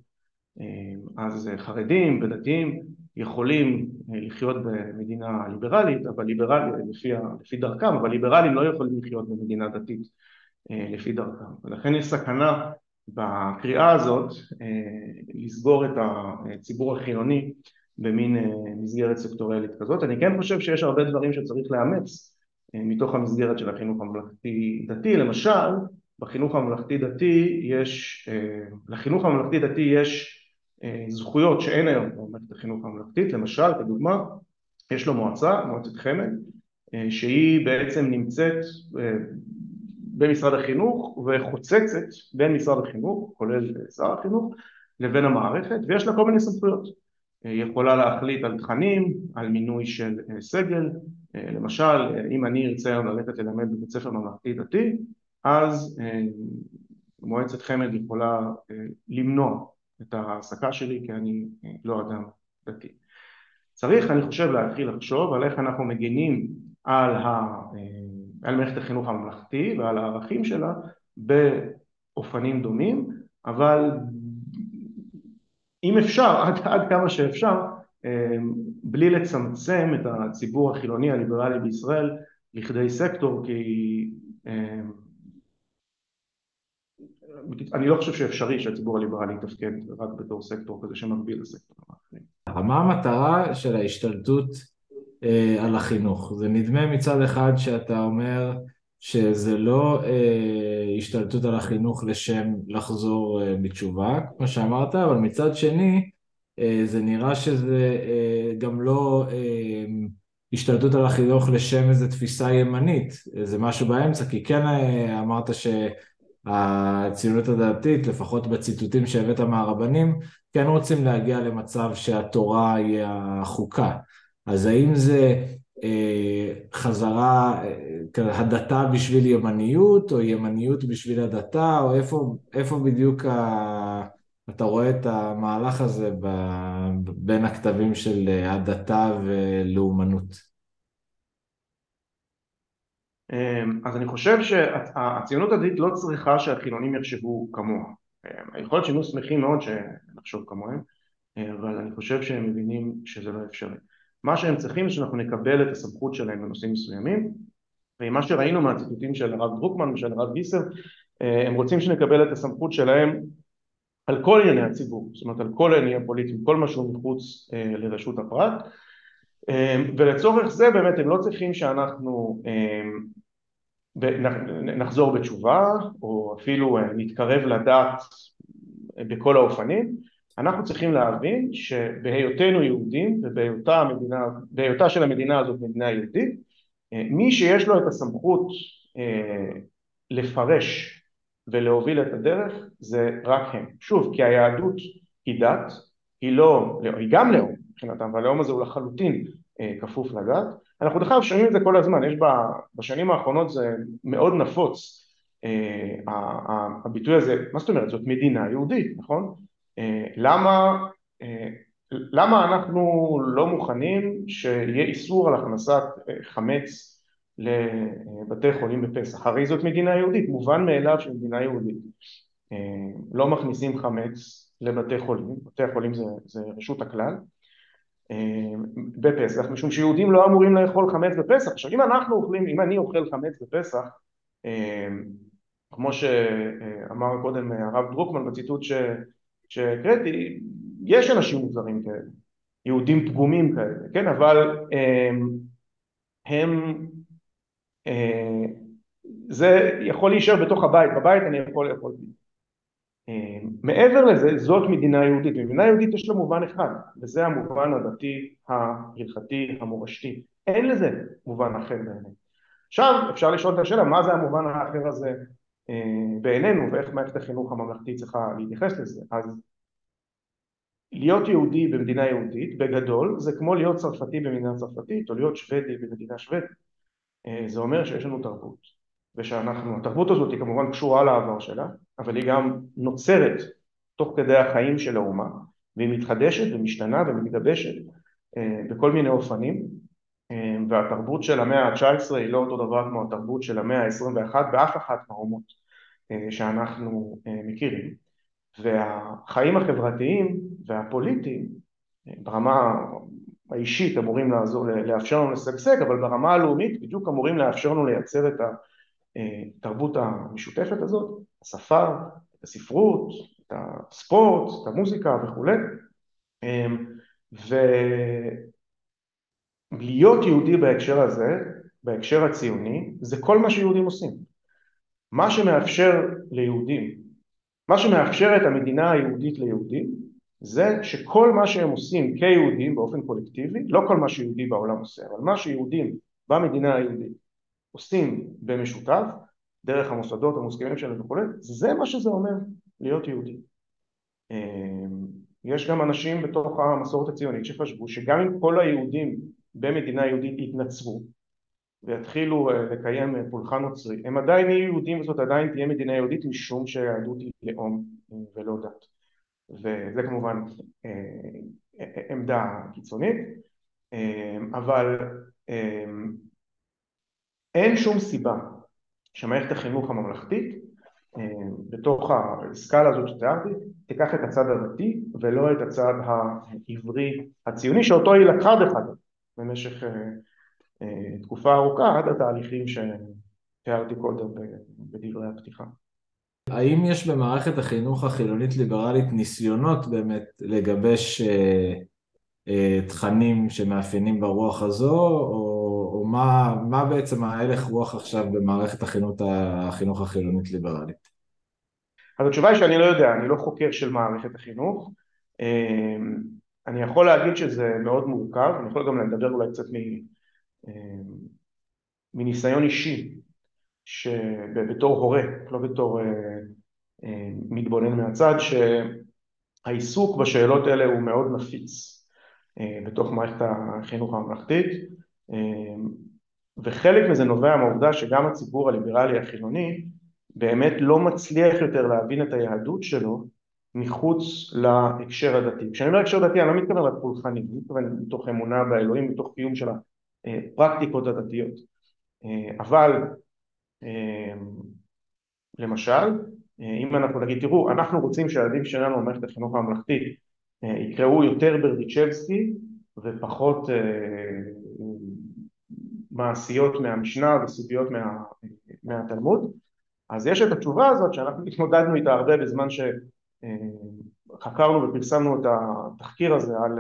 אה, אז חרדים ודתיים יכולים לחיות במדינה ליברלית, אבל ליברלית לפי, לפי דרכם, אבל ליברלים לא יכולים לחיות במדינה דתית לפי דרכם. ולכן יש סכנה בקריאה הזאת אה, לסגור את הציבור החילוני במין אה, מסגרת סקטוריאלית כזאת. אני כן חושב שיש הרבה דברים שצריך לאמץ אה, מתוך המסגרת של החינוך הממלכתי דתי, למשל בחינוך הממלכתי דתי יש, לחינוך הממלכתי דתי יש זכויות שאין היום במערכת החינוך הממלכתית, למשל כדוגמה יש לו מועצה, מועצת חמד, שהיא בעצם נמצאת במשרד החינוך וחוצצת בין משרד החינוך, כולל שר החינוך, לבין המערכת ויש לה כל מיני סמכויות. היא יכולה להחליט על תכנים, על מינוי של אה, סגל, אה, למשל אם אני ארצה היום ללכת ללמד בבית ספר ממלכתי דתי אז אה, מועצת חמד יכולה למנוע את ההעסקה שלי כי אני לא אדם דתי. צריך אני חושב להתחיל לחשוב על איך אנחנו מגינים על ה... על מערכת החינוך הממלכתי ועל הערכים שלה באופנים דומים, אבל אם אפשר, עד, עד כמה שאפשר, אמ, בלי לצמצם את הציבור החילוני הליברלי בישראל לכדי סקטור, כי אמ, אני לא חושב שאפשרי שהציבור הליברלי יתפקד רק בתור סקטור כזה שמקביל לסקטור האחרים. מה המטרה של ההשתלטות אה, על החינוך. זה נדמה מצד אחד שאתה אומר שזה לא אה, השתלטות על החינוך לשם לחזור אה, בתשובה, כמו שאמרת, אבל מצד שני אה, זה נראה שזה אה, גם לא אה, השתלטות על החינוך לשם איזו תפיסה ימנית, זה משהו באמצע, כי כן אה, אמרת ש... הציונות הדתית, לפחות בציטוטים שהבאת מהרבנים, כן רוצים להגיע למצב שהתורה היא החוקה. אז האם זה אה, חזרה, אה, הדתה בשביל ימניות, או ימניות בשביל הדתה, או איפה, איפה בדיוק ה... אתה רואה את המהלך הזה ב... בין הכתבים של הדתה ולאומנות? אמ, אז אני חושב שהציונות הדתית לא צריכה שהחילונים יחשבו כמוה. אמ, יכול להיות שהם יהיו שמחים מאוד שנחשוב כמוהם, אמ, אבל אני חושב שהם מבינים שזה לא אפשרי. מה שהם צריכים זה שאנחנו נקבל את הסמכות שלהם בנושאים מסוימים, ומה שראינו מהציטוטים של הרב דרוקמן ושל הרב גיסר, הם רוצים שנקבל את הסמכות שלהם על כל ענייני הציבור, זאת אומרת על כל העניינים הפוליטיים, כל מה שהוא מחוץ לרשות הפרט, ולצורך זה באמת הם לא צריכים שאנחנו נחזור בתשובה או אפילו אה, נתקרב לדת בכל האופנים אנחנו צריכים להבין שבהיותנו יהודים ובהיותה המדינה, של המדינה הזאת מדינה יהודית אה, מי שיש לו את הסמכות אה, לפרש ולהוביל את הדרך זה רק הם. שוב, כי היהדות היא דת, היא לא, היא גם לאום מבחינתם, והלאום הזה הוא לחלוטין כפוף לדת, אנחנו דרך אגב שומעים את זה כל הזמן, יש בשנים האחרונות זה מאוד נפוץ אה, הביטוי הזה, מה זאת אומרת? זאת מדינה יהודית, נכון? אה, למה, אה, למה אנחנו לא מוכנים שיהיה איסור על הכנסת חמץ לבתי חולים בפסח? הרי זאת מדינה יהודית, מובן מאליו שמדינה יהודית לא מכניסים חמץ לבתי חולים, בתי החולים זה, זה רשות הכלל בפסח, משום שיהודים לא אמורים לאכול חמץ בפסח. עכשיו אם אנחנו אוכלים, אם אני אוכל חמץ בפסח, כמו שאמר קודם הרב דרוקמן בציטוט שהקראתי, יש אנשים מוזרים כאלה, יהודים פגומים כאלה, כן, אבל הם, זה יכול להישאר בתוך הבית, בבית אני יכול לאכול מעבר לזה, זאת מדינה יהודית, מדינה יהודית יש לה מובן אחד, וזה המובן הדתי, ההלכתי, המורשתי, אין לזה מובן אחר בעיניי. עכשיו אפשר לשאול את השאלה מה זה המובן האחר הזה? אה, בעינינו ואיך מערכת החינוך הממלכתית צריכה להתייחס לזה, אז להיות יהודי במדינה יהודית בגדול זה כמו להיות צרפתי במדינה צרפתית או להיות שוודי במדינה שוודית, אה, זה אומר שיש לנו תרבות ושאנחנו, התרבות הזאת היא כמובן קשורה לעבר שלה, אבל היא גם נוצרת תוך כדי החיים של האומה, והיא מתחדשת ומשתנה ומתגבשת אה, בכל מיני אופנים, אה, והתרבות של המאה ה-19 היא לא אותו דבר כמו התרבות של המאה ה-21 באף אחת מהאומות אה, שאנחנו מכירים, והחיים החברתיים והפוליטיים ברמה האישית אמורים לעזור, לאפשר לנו לשגשג, אבל ברמה הלאומית בדיוק אמורים לאפשר לנו לייצר את. התרבות המשותפת הזאת, השפה, את הספרות, את הספורט, את המוזיקה וכולי ולהיות יהודי בהקשר הזה, בהקשר הציוני, זה כל מה שיהודים עושים. מה שמאפשר ליהודים, מה שמאפשר את המדינה היהודית ליהודים זה שכל מה שהם עושים כיהודים באופן קולקטיבי, לא כל מה שיהודי בעולם עושה, אבל מה שיהודים במדינה היהודית עושים במשותף, דרך המוסדות המוסכמים שלנו וכולי, זה מה שזה אומר להיות יהודי. אמ, יש גם אנשים בתוך המסורת הציונית שחשבו שגם אם כל היהודים במדינה יהודית יתנצרו ויתחילו אה, לקיים אה, פולחן נוצרי, הם עדיין יהיו יהודים וזאת עדיין תהיה מדינה יהודית משום שהיהדות היא לאום אה, ולא דת. וזה כמובן עמדה קיצונית, אבל אין שום סיבה שמערכת החינוך הממלכתית בתוך הסקאלה הזאת שתיארתי תיקח את הצד הדתי ולא את הצד העברי הציוני שאותו היא לקחה דרך אגב במשך אה, אה, תקופה ארוכה עד התהליכים שתיארתי קודם בדברי הפתיחה. האם יש במערכת החינוך החילונית ליברלית ניסיונות באמת לגבש תכנים שמאפיינים ברוח הזו או או מה, מה בעצם ההלך רוח עכשיו במערכת החינוך, החינוך החילונית ליברלית? אז התשובה היא שאני לא יודע, אני לא חוקר של מערכת החינוך. אני יכול להגיד שזה מאוד מורכב, אני יכול גם לדבר אולי קצת מ, אמ, מניסיון אישי. שבתור הורה, לא בתור מתבונן מהצד, שהעיסוק בשאלות האלה הוא מאוד נפיץ בתוך מערכת החינוך הממלכתית וחלק מזה נובע מהעובדה שגם הציבור הליברלי החילוני באמת לא מצליח יותר להבין את היהדות שלו מחוץ להקשר הדתי. כשאני אומר הקשר דתי אני לא מתכוון רק פולחני, אני מתכוון מתוך אמונה באלוהים, מתוך קיום של הפרקטיקות הדתיות. אבל למשל, אם אנחנו נגיד תראו אנחנו רוצים שהילדים שלנו במערכת החינוך הממלכתית יקראו יותר ברדיצ'בסקי ופחות מעשיות מהמשנה וסוגיות מה, מהתלמוד אז יש את התשובה הזאת שאנחנו התמודדנו איתה הרבה בזמן שחקרנו ופרסמנו את התחקיר הזה על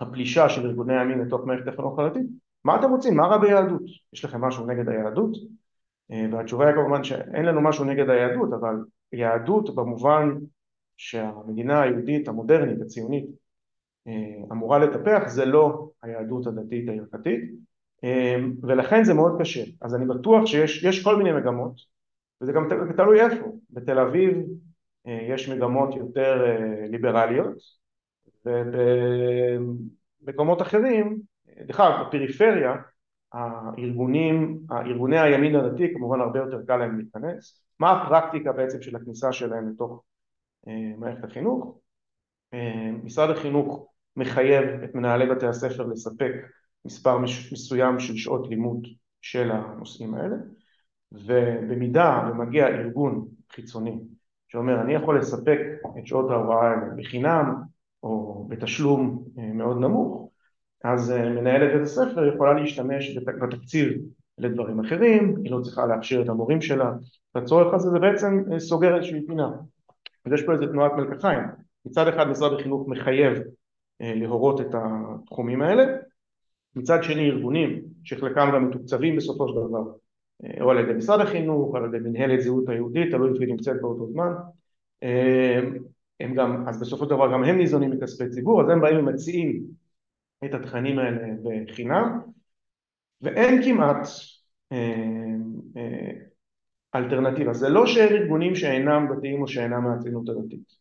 הפלישה של ארגוני הימין לתוך מערכת החינוך הדתית מה אתם רוצים? מה רע ביהדות? יש לכם משהו נגד היהדות? והתשובה היא כמובן שאין לנו משהו נגד היהדות אבל יהדות במובן שהמדינה היהודית המודרנית הציונית אמורה לטפח זה לא היהדות הדתית ההלכתית ולכן זה מאוד קשה אז אני בטוח שיש כל מיני מגמות וזה גם תלוי איפה בתל אביב יש מגמות יותר ליברליות ובמקומות אחרים בכלל בפריפריה הארגונים, ארגוני הימין הדתי כמובן הרבה יותר קל להם להיכנס. מה הפרקטיקה בעצם של הכניסה שלהם לתוך מערכת החינוך? משרד החינוך מחייב את מנהלי בתי הספר לספק מספר מסוים של שעות לימוד של הנושאים האלה ובמידה ומגיע ארגון חיצוני שאומר אני יכול לספק את שעות ההוראה האלה בחינם או בתשלום מאוד נמוך. אז מנהלת בית הספר יכולה להשתמש בתקציב לדברים אחרים, היא לא צריכה להכשיר את המורים שלה. לצורך הזה זה בעצם סוגר איזושהי פינה. אז יש פה איזה תנועת מלקחיים. מצד אחד משרד החינוך מחייב להורות את התחומים האלה. מצד שני ארגונים שחלקם גם מתוקצבים בסופו של דבר או על ידי משרד החינוך או על ידי מנהלת זהות היהודית תלוי איפה היא נמצאת באותו זמן. הם גם, אז בסופו של דבר גם הם ניזונים מכספי ציבור אז הם באים ומציעים את התכנים האלה בחינם. ואין כמעט אלטרנטיבה. זה לא שאין ארגונים שאינם דתיים או שאינם מהציונות הדתית.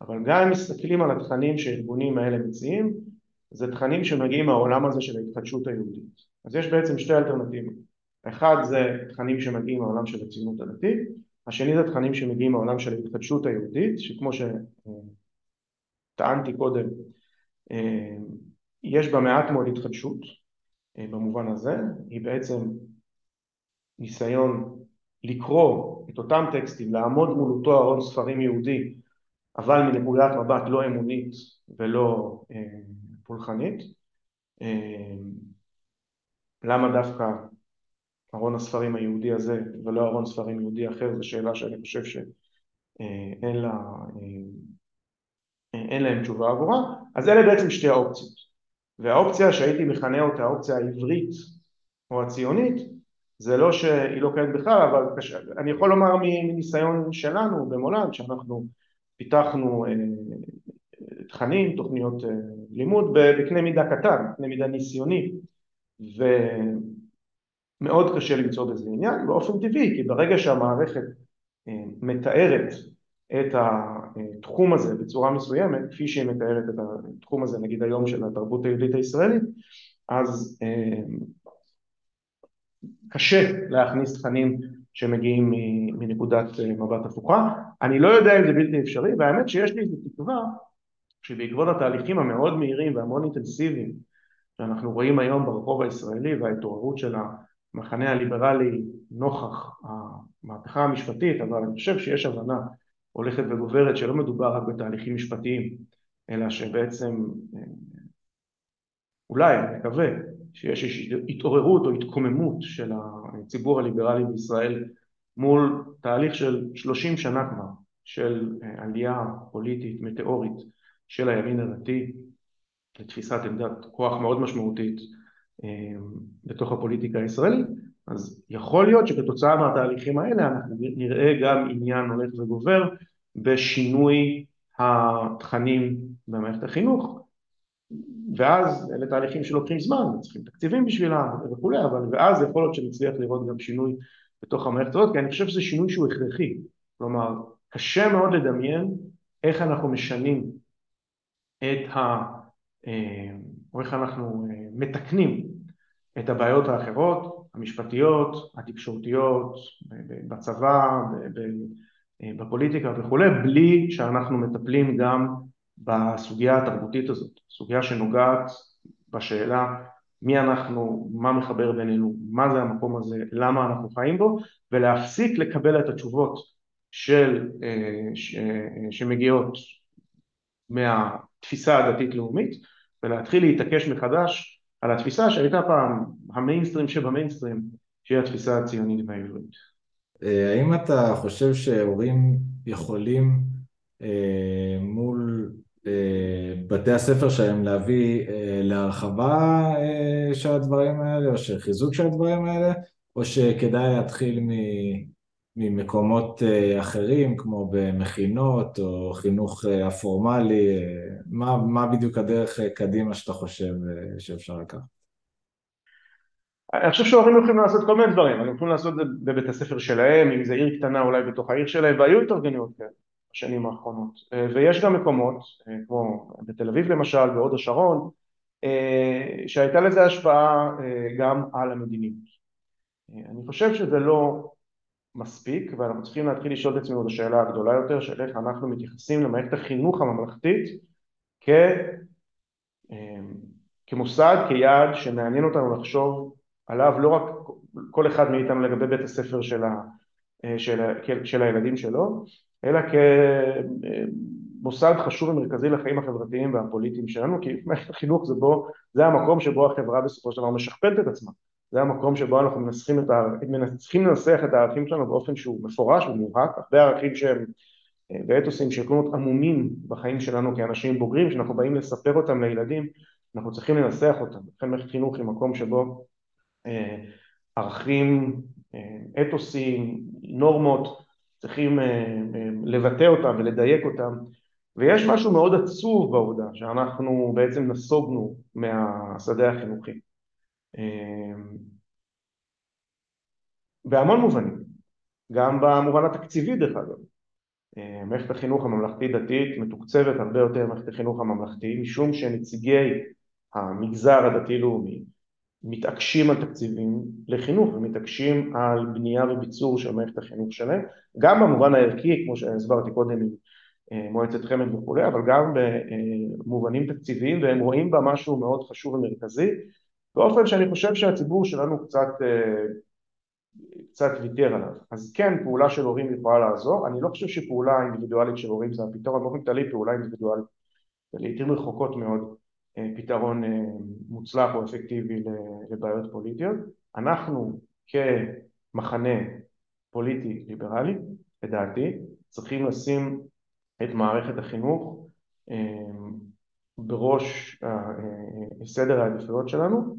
אבל גם אם מסתכלים על התכנים שהארגונים האלה מציעים זה תכנים שמגיעים מהעולם הזה של ההתחדשות היהודית. אז יש בעצם שתי אלטרנטיבות אחד זה תכנים שמגיעים מהעולם של הציונות הדתית השני זה תכנים שמגיעים מהעולם של ההתחדשות היהודית שכמו שטענתי קודם יש בה מעט מאוד התחדשות במובן הזה. היא בעצם ניסיון לקרוא את אותם טקסטים לעמוד מול אותו ארון ספרים יהודי אבל מנקודת מבט לא אמונית ולא פולחנית. למה דווקא ארון הספרים היהודי הזה ולא ארון ספרים יהודי אחר זו שאלה שאני חושב שאין לה אין להם תשובה עבורה. אז אלה בעצם שתי האופציות. והאופציה שהייתי מכנה אותה האופציה העברית או הציונית זה לא שהיא לא קיימת בכלל אבל אני יכול לומר מניסיון שלנו במולד שאנחנו פיתחנו תכנים, תוכניות לימוד בקנה מידה קטן, בקנה מידה ניסיוני ומאוד קשה למצוא בזה עניין באופן טבעי כי ברגע שהמערכת מתארת את התחום הזה בצורה מסוימת כפי שהיא מתארת את התחום הזה נגיד היום של התרבות היהודית הישראלית אז קשה להכניס תכנים שמגיעים מנקודת מבט הפוכה. אני לא יודע אם זה בלתי אפשרי והאמת שיש לי איזה תקווה שבעקבות התהליכים המאוד מהירים והמאוד אינטנסיביים שאנחנו רואים היום ברחוב הישראלי וההתעוררות של המחנה הליברלי נוכח המהפכה המשפטית אבל אני חושב שיש הבנה הולכת וגוברת שלא מדובר רק בתהליכים משפטיים אלא שבעצם אולי, אני מקווה, שיש התעוררות או התקוממות של הציבור הליברלי בישראל מול תהליך של שלושים שנה כבר של עלייה פוליטית מטאורית של הימין הדתי לתפיסת עמדת כוח מאוד משמעותית בתוך הפוליטיקה הישראלית אז יכול להיות שכתוצאה מהתהליכים האלה אנחנו נראה גם עניין הולך וגובר בשינוי התכנים במערכת החינוך ואז אלה תהליכים שלוקחים זמן, צריכים תקציבים בשבילם וכולי, אבל ואז יכול להיות שנצליח לראות גם שינוי בתוך המערכת הזאת, כי אני חושב שזה שינוי שהוא הכרחי. כלומר, קשה מאוד לדמיין איך אנחנו משנים את ה... או איך אנחנו מתקנים את הבעיות האחרות, המשפטיות, התקשורתיות, בצבא, בפוליטיקה וכולי, בלי שאנחנו מטפלים גם בסוגיה התרבותית הזאת, סוגיה שנוגעת בשאלה מי אנחנו, מה מחבר בינינו, מה זה המקום הזה, למה אנחנו חיים בו, ולהפסיק לקבל את התשובות של, ש, שמגיעות מהתפיסה הדתית-לאומית, ולהתחיל להתעקש מחדש על התפיסה שהייתה פעם המיינסטרים שבמיינסטרים, שהיא התפיסה הציונית והעברית. אה, האם אתה חושב שהורים יכולים אה, מול אה, בתי הספר שלהם להביא להרחבה של הדברים האלה, או של חיזוק של הדברים האלה, או שכדאי להתחיל ממקומות אחרים, כמו במכינות או חינוך הפורמלי, מה, מה בדיוק הדרך קדימה שאתה חושב שאפשר לקחת? אני חושב שההורים יכולים לעשות כל מיני דברים, הם יכולים לעשות את זה בבית הספר שלהם, אם זה עיר קטנה אולי בתוך העיר שלהם, והיו התארגנויות כאלה בשנים האחרונות. אה, ויש גם מקומות, אה, כמו בתל אביב למשל, בהוד השרון, אה, שהייתה לזה השפעה גם על המדיניות. אני חושב שזה לא מספיק, ואנחנו צריכים להתחיל לשאול את עצמנו את השאלה הגדולה יותר, של איך אנחנו מתייחסים למערכת החינוך הממלכתית כ... כמוסד, כיעד שמעניין אותנו לחשוב עליו לא רק כל אחד מאיתנו לגבי בית הספר של, ה, של, של הילדים שלו, אלא כמוסד חשוב ומרכזי לחיים החברתיים והפוליטיים שלנו, כי מערכת החינוך זה, בו, זה המקום שבו החברה בסופו של דבר משכפלת את עצמה, זה המקום שבו אנחנו מנסחים את ה... מנסחים לנסח את הערכים שלנו באופן שהוא מפורש ומובהק, הרבה ערכים שהם ואתוסים שיכולים להיות עמומים בחיים שלנו כאנשים בוגרים, שאנחנו באים לספר אותם לילדים, אנחנו צריכים לנסח אותם, לכן מערכת חינוך היא מקום שבו אה, ערכים, אה, אתוסים, נורמות, צריכים אה, לבטא אותם ולדייק אותם. ויש משהו מאוד עצוב בעובדה שאנחנו בעצם נסוגנו מהשדה החינוכי בהמון מובנים, גם במובן התקציבי דרך אגב. מערכת החינוך הממלכתית דתית מתוקצבת הרבה יותר ממערכת החינוך הממלכתי משום שנציגי המגזר הדתי-לאומי מתעקשים על תקציבים לחינוך ומתעקשים על בנייה וביצור של מערכת החינוך שלהם גם במובן הערכי כמו שהסברתי קודם עם אה, מועצת חמד וכולי אבל גם במובנים תקציביים והם רואים בה משהו מאוד חשוב ומרכזי באופן שאני חושב שהציבור שלנו קצת אה, קצת ויתר עליו. אז כן פעולה של הורים יכולה לעזור. אני לא חושב שפעולה אינדיבידואלית של הורים זה הפתרון. באופן כללי פעולה אינדיבידואלית לעיתים רחוקות מאוד אה, פתרון אה, מוצלח או אפקטיבי לבעיות פוליטיות. אנחנו כמחנה פוליטי ליברלי, לדעתי, צריכים לשים את מערכת החינוך בראש סדר העדיפויות שלנו,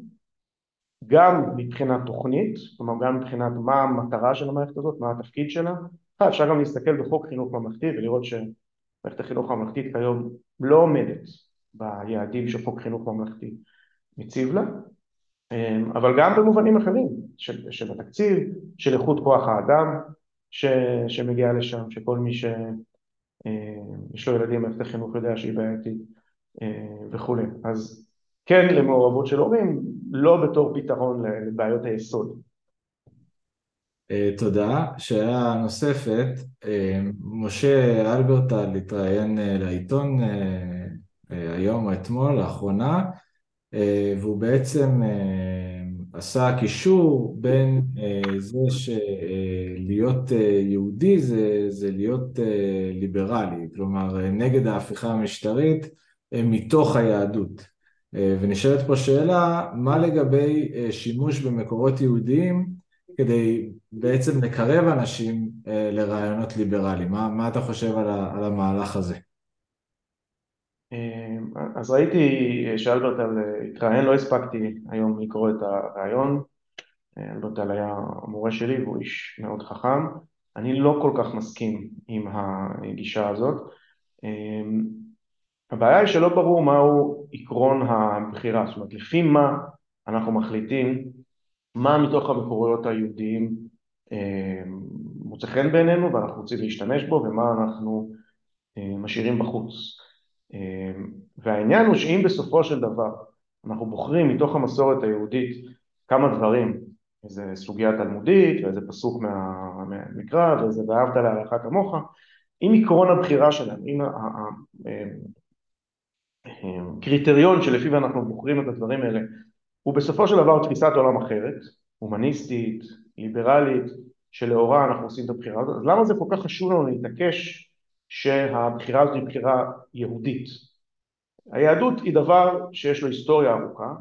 גם מבחינת תוכנית, כלומר גם מבחינת מה המטרה של המערכת הזאת, מה התפקיד שלה. אפשר גם להסתכל בחוק חינוך ממלכתי ולראות שמערכת החינוך הממלכתית כיום לא עומדת ביעדים שחוק חינוך ממלכתי מציב לה, אמ, אבל גם במובנים אחרים של, של התקציב, של איכות כוח האדם ש, שמגיע לשם, שכל מי שיש אמ, לו ילדים במערכת החינוך יודע שהיא בעייתית וכולי. אז כן למעורבות של הורים, לא בתור פתרון לבעיות היסוד. אה, תודה. שאלה נוספת, משה אלברטל התראיין אה, לעיתון אה, אה, היום או אתמול, לאחרונה, אה, והוא בעצם אה, עשה קישור בין זה שלהיות יהודי זה, זה להיות ליברלי, כלומר נגד ההפיכה המשטרית מתוך היהדות. ונשאלת פה שאלה, מה לגבי שימוש במקורות יהודיים כדי בעצם לקרב אנשים לרעיונות ליברליים? מה, מה אתה חושב על המהלך הזה? אז ראיתי שאלברטל התראיין, לא הספקתי היום לקרוא את הרעיון, אלברטל היה המורה שלי והוא איש מאוד חכם, אני לא כל כך מסכים עם הגישה הזאת, הבעיה היא שלא ברור מהו עקרון הבחירה, זאת אומרת לפי מה אנחנו מחליטים מה מתוך המקורויות היהודיים מוצא חן בעינינו ואנחנו רוצים להשתמש בו ומה אנחנו משאירים בחוץ. והעניין הוא שאם בסופו של דבר אנחנו בוחרים מתוך המסורת היהודית כמה דברים, איזה סוגיה תלמודית ואיזה פסוק מהמקרא ואיזה ואהבת להלכה כמוך, אם עקרון הבחירה שלנו, אם הקריטריון שלפיו אנחנו בוחרים את הדברים האלה הוא בסופו של דבר תפיסת עולם אחרת, הומניסטית, ליברלית, שלאורה אנחנו עושים את הבחירה הזאת, אז למה זה כל כך חשוב לנו להתעקש שהבחירה הזאת היא בחירה יהודית? היהדות היא דבר שיש לו היסטוריה ארוכה,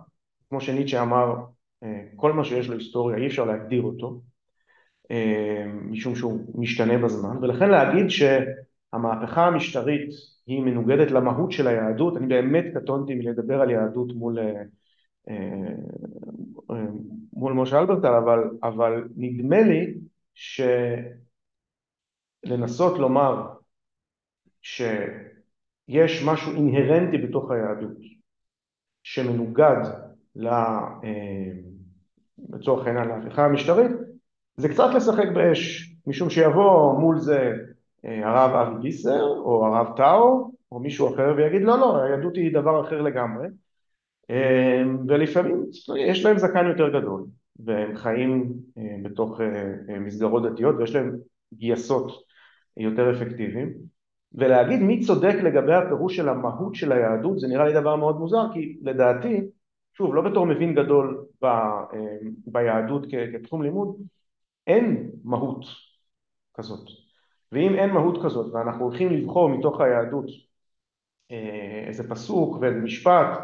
כמו שניטשה אמר, כל מה שיש לו היסטוריה אי אפשר להגדיר אותו, משום שהוא משתנה בזמן, ולכן להגיד שהמהפכה המשטרית היא מנוגדת למהות של היהדות, אני באמת קטונתי מלדבר על יהדות מול, מול משה אלברטל, אבל, אבל נדמה לי שלנסות לומר שיש משהו אינהרנטי בתוך היהדות שמנוגד לצורך העניין להפיכה המשטרית זה קצת לשחק באש משום שיבוא מול זה הרב אבי גיסר או הרב טאו או מישהו אחר ויגיד לא לא היהדות היא דבר אחר לגמרי. ולפעמים יש להם זקן יותר גדול והם חיים בתוך מסגרות דתיות ויש להם גייסות יותר אפקטיביים. ולהגיד מי צודק לגבי הפירוש של המהות של היהדות זה נראה לי דבר מאוד מוזר כי לדעתי שוב לא בתור מבין גדול ב, ביהדות כתחום לימוד אין מהות כזאת ואם אין מהות כזאת ואנחנו הולכים לבחור מתוך היהדות איזה פסוק ואיזה משפט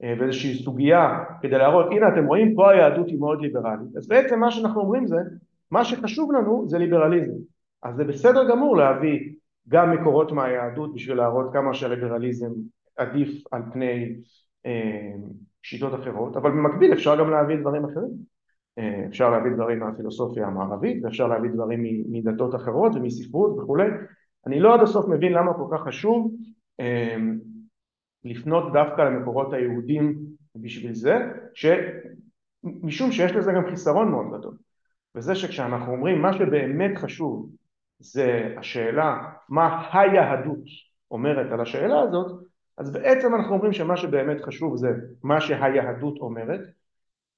ואיזושהי סוגיה כדי להראות הנה אתם רואים פה היהדות היא מאוד ליברלית. אז בעצם מה שאנחנו אומרים זה מה שחשוב לנו זה ליברליזם. אז זה בסדר גמור להביא גם מקורות מהיהדות בשביל להראות כמה שהליברליזם עדיף על פני אה, שיטות אחרות אבל במקביל אפשר גם להביא דברים אחרים. אה, אפשר להביא דברים מהפילוסופיה המערבית ואפשר להביא דברים מדתות אחרות ומספרות וכולי. אני לא עד הסוף מבין למה כל כך חשוב אה, לפנות דווקא למקורות היהודים בשביל זה, ש... משום שיש לזה גם חיסרון מאוד גדול, וזה שכשאנחנו אומרים מה שבאמת חשוב זה השאלה מה היהדות אומרת על השאלה הזאת, אז בעצם אנחנו אומרים שמה שבאמת חשוב זה מה שהיהדות אומרת,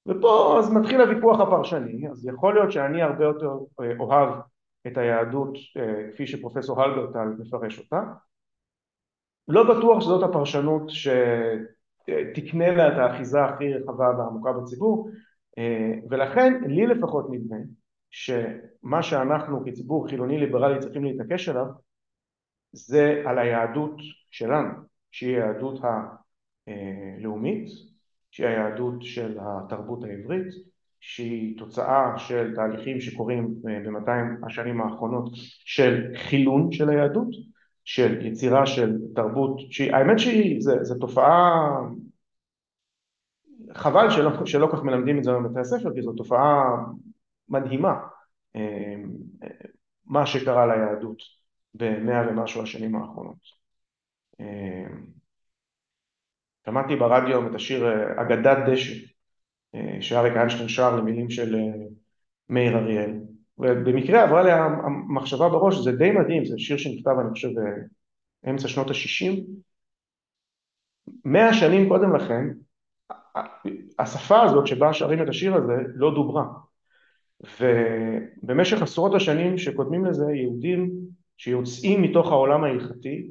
ופה אז מתחיל הוויכוח הפרשני, אז יכול להיות שאני הרבה יותר אוהב את היהדות כפי שפרופסור הלברטל מפרש אותה, לא בטוח שזאת הפרשנות שתקנה לה את האחיזה הכי רחבה והעמוקה בציבור ולכן לי לפחות נדמה שמה שאנחנו כציבור חילוני ליברלי צריכים להתעקש עליו זה על היהדות שלנו שהיא היהדות הלאומית שהיא היהדות של התרבות העברית שהיא תוצאה של תהליכים שקורים במאתיים השנים האחרונות של חילון של היהדות של יצירה של תרבות, האמת שזו תופעה חבל שלא, שלא כך מלמדים את זה בבתי הספר כי זו תופעה מדהימה מה שקרה ליהדות במאה ומשהו השנים האחרונות. שמעתי ברדיו את השיר אגדת דשא שאריק איינשטיין שר למילים של מאיר אריאל. ובמקרה עברה לי המחשבה בראש, זה די מדהים, זה שיר שנכתב אני חושב באמצע שנות ה-60 מאה שנים קודם לכן השפה הזאת שבה שרים את השיר הזה לא דוברה. ובמשך עשרות השנים שקודמים לזה יהודים שיוצאים מתוך העולם ההלכתי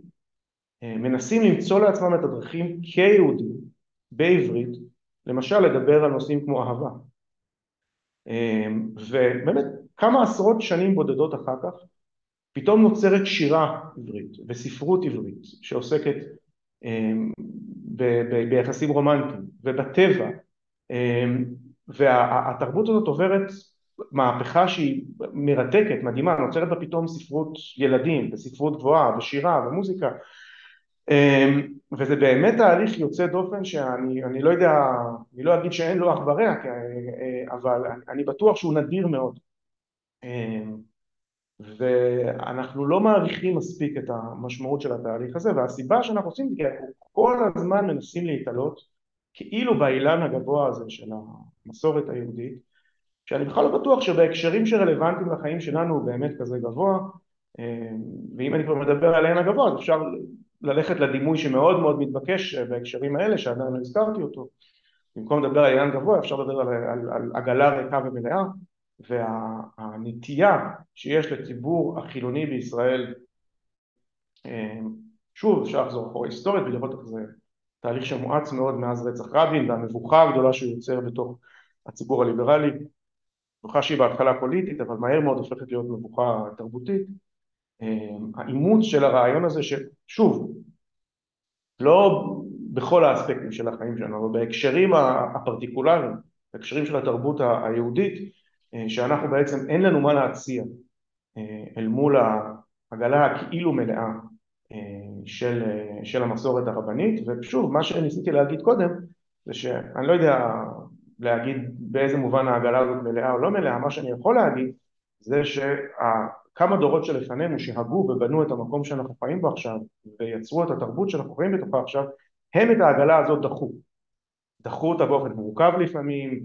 מנסים למצוא לעצמם את הדרכים כיהודים בעברית למשל לדבר על נושאים כמו אהבה. ובאמת כמה עשרות שנים בודדות אחר כך פתאום נוצרת שירה עברית וספרות עברית שעוסקת ביחסים רומנטיים ובטבע. והתרבות הזאת עוברת מהפכה שהיא מרתקת, מדהימה, נוצרת בה פתאום ספרות ילדים וספרות גבוהה ושירה ומוזיקה וזה באמת תהליך יוצא דופן שאני לא יודע, אני לא אגיד שאין לו אח ורע אבל אני בטוח שהוא נדיר מאוד. ואנחנו לא מעריכים מספיק את המשמעות של התהליך הזה והסיבה שאנחנו עושים זה כי אנחנו כל הזמן מנסים להתעלות כאילו באילן הגבוה הזה של המסורת היהודית שאני בכלל לא בטוח שבהקשרים שרלוונטיים לחיים שלנו הוא באמת כזה גבוה ואם אני כבר מדבר על העין הגבוה אז אפשר ללכת לדימוי שמאוד מאוד מתבקש בהקשרים האלה שעדיין לא הזכרתי אותו. במקום לדבר על עניין גבוה אפשר לדבר על, על, על עגלה ריקה ומלאה והנטייה שיש לציבור החילוני בישראל שוב אפשר לחזור אחורה היסטורית ולראות איך זה תהליך שמואץ מאוד מאז רצח רבין והמבוכה הגדולה שהוא יוצר בתוך הציבור הליברלי. מבוכה שהיא בהתחלה פוליטית אבל מהר מאוד הופכת להיות מבוכה תרבותית האימוץ של הרעיון הזה ששוב לא בכל האספקטים של החיים שלנו אבל בהקשרים הפרטיקולריים בהקשרים של התרבות היהודית שאנחנו בעצם אין לנו מה להציע אל מול העגלה הכאילו מלאה של, של המסורת הרבנית. ושוב מה שניסיתי להגיד קודם זה שאני לא יודע להגיד באיזה מובן העגלה הזאת מלאה או לא מלאה. מה שאני יכול להגיד זה שכמה דורות שלפנינו שהגו ובנו את המקום שאנחנו חיים בו עכשיו ויצרו את התרבות שאנחנו חיים בתוכה עכשיו הם את העגלה הזאת דחו. דחו אותה באופן מורכב לפעמים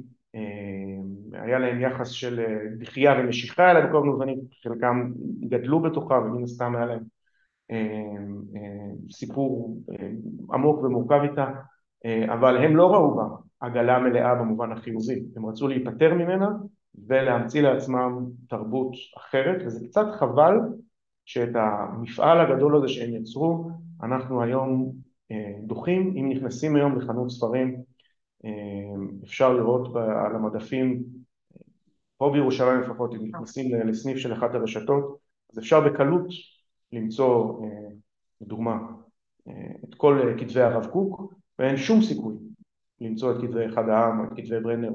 היה להם יחס של דחייה ומשיכה אליה בכל מובנים חלקם גדלו בתוכה ומן הסתם היה להם סיפור עמוק ומורכב איתה אבל הם לא ראו בה עגלה מלאה במובן החיובי. הם רצו להיפטר ממנה ולהמציא לעצמם תרבות אחרת וזה קצת חבל שאת המפעל הגדול הזה שהם יצרו אנחנו היום דוחים. אם נכנסים היום לחנות ספרים אפשר לראות על המדפים פה בירושלים לפחות אם נכנסים לסניף של אחת הרשתות אז אפשר בקלות למצוא לדוגמה את כל כתבי הרב קוק ואין שום סיכוי למצוא את כתבי אחד העם את כתבי ברנר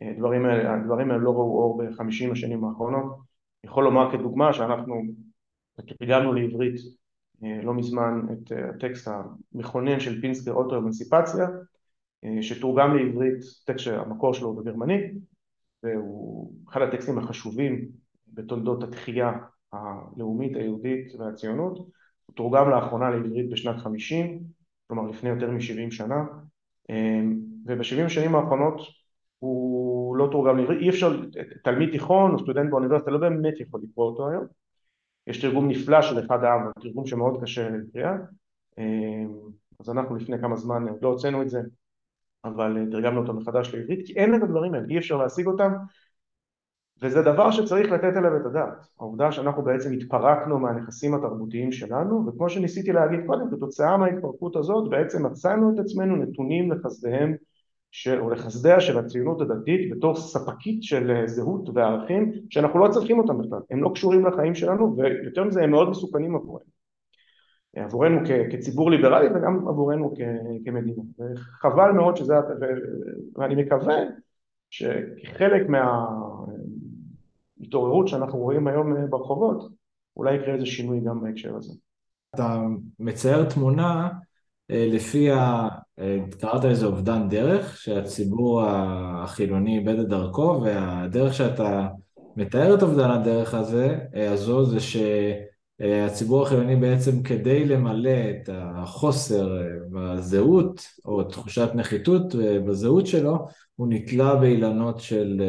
הדברים האלה, הדברים האלה לא ראו אור בחמישים השנים האחרונות. יכול לומר כדוגמה שאנחנו תרגמנו לעברית לא מזמן את הטקסט המכונן של פינסקר אוטו אמנסיפציה שתורגם לעברית, טקסט שהמקור שלו הוא בגרמנית והוא אחד הטקסטים החשובים בתולדות התחייה הלאומית היהודית והציונות. הוא תורגם לאחרונה לעברית בשנת חמישים כלומר לפני יותר משבעים שנה. ובשבעים השנים האחרונות הוא לא תורגם לעברית, אי אפשר, תלמיד תיכון או סטודנט באוניברסיטה לא באמת יכול לקרוא אותו היום. יש תרגום נפלא של אחד העם, תרגום שמאוד קשה לקריאה. אז אנחנו לפני כמה זמן לא הוצאנו את זה אבל תרגמנו אותו מחדש לעברית כי אין את הדברים האלה, אי אפשר להשיג אותם. וזה דבר שצריך לתת עליו את הדעת. העובדה שאנחנו בעצם התפרקנו מהנכסים התרבותיים שלנו וכמו שניסיתי להגיד קודם כתוצאה מההתפרקות הזאת בעצם מצאנו את עצמנו נתונים לחסדיהם או לחסדיה של הציונות הדתית בתור ספקית של זהות וערכים שאנחנו לא צריכים אותם בכלל. הם לא קשורים לחיים שלנו ויותר מזה הם מאוד מסוכנים עבורנו. עבורנו כציבור ליברלי וגם עבורנו כמדינה. וחבל מאוד שזה ואני מקווה שכחלק מההתעוררות שאנחנו רואים היום ברחובות אולי יקרה איזה שינוי גם בהקשר הזה. אתה מצייר תמונה לפיה קראת לזה אובדן דרך שהציבור החילוני איבד את דרכו והדרך שאתה מתאר את אובדן הדרך הזה הזו זה ש הציבור החילוני בעצם כדי למלא את החוסר בזהות או תחושת נחיתות בזהות שלו הוא נתלה באילנות של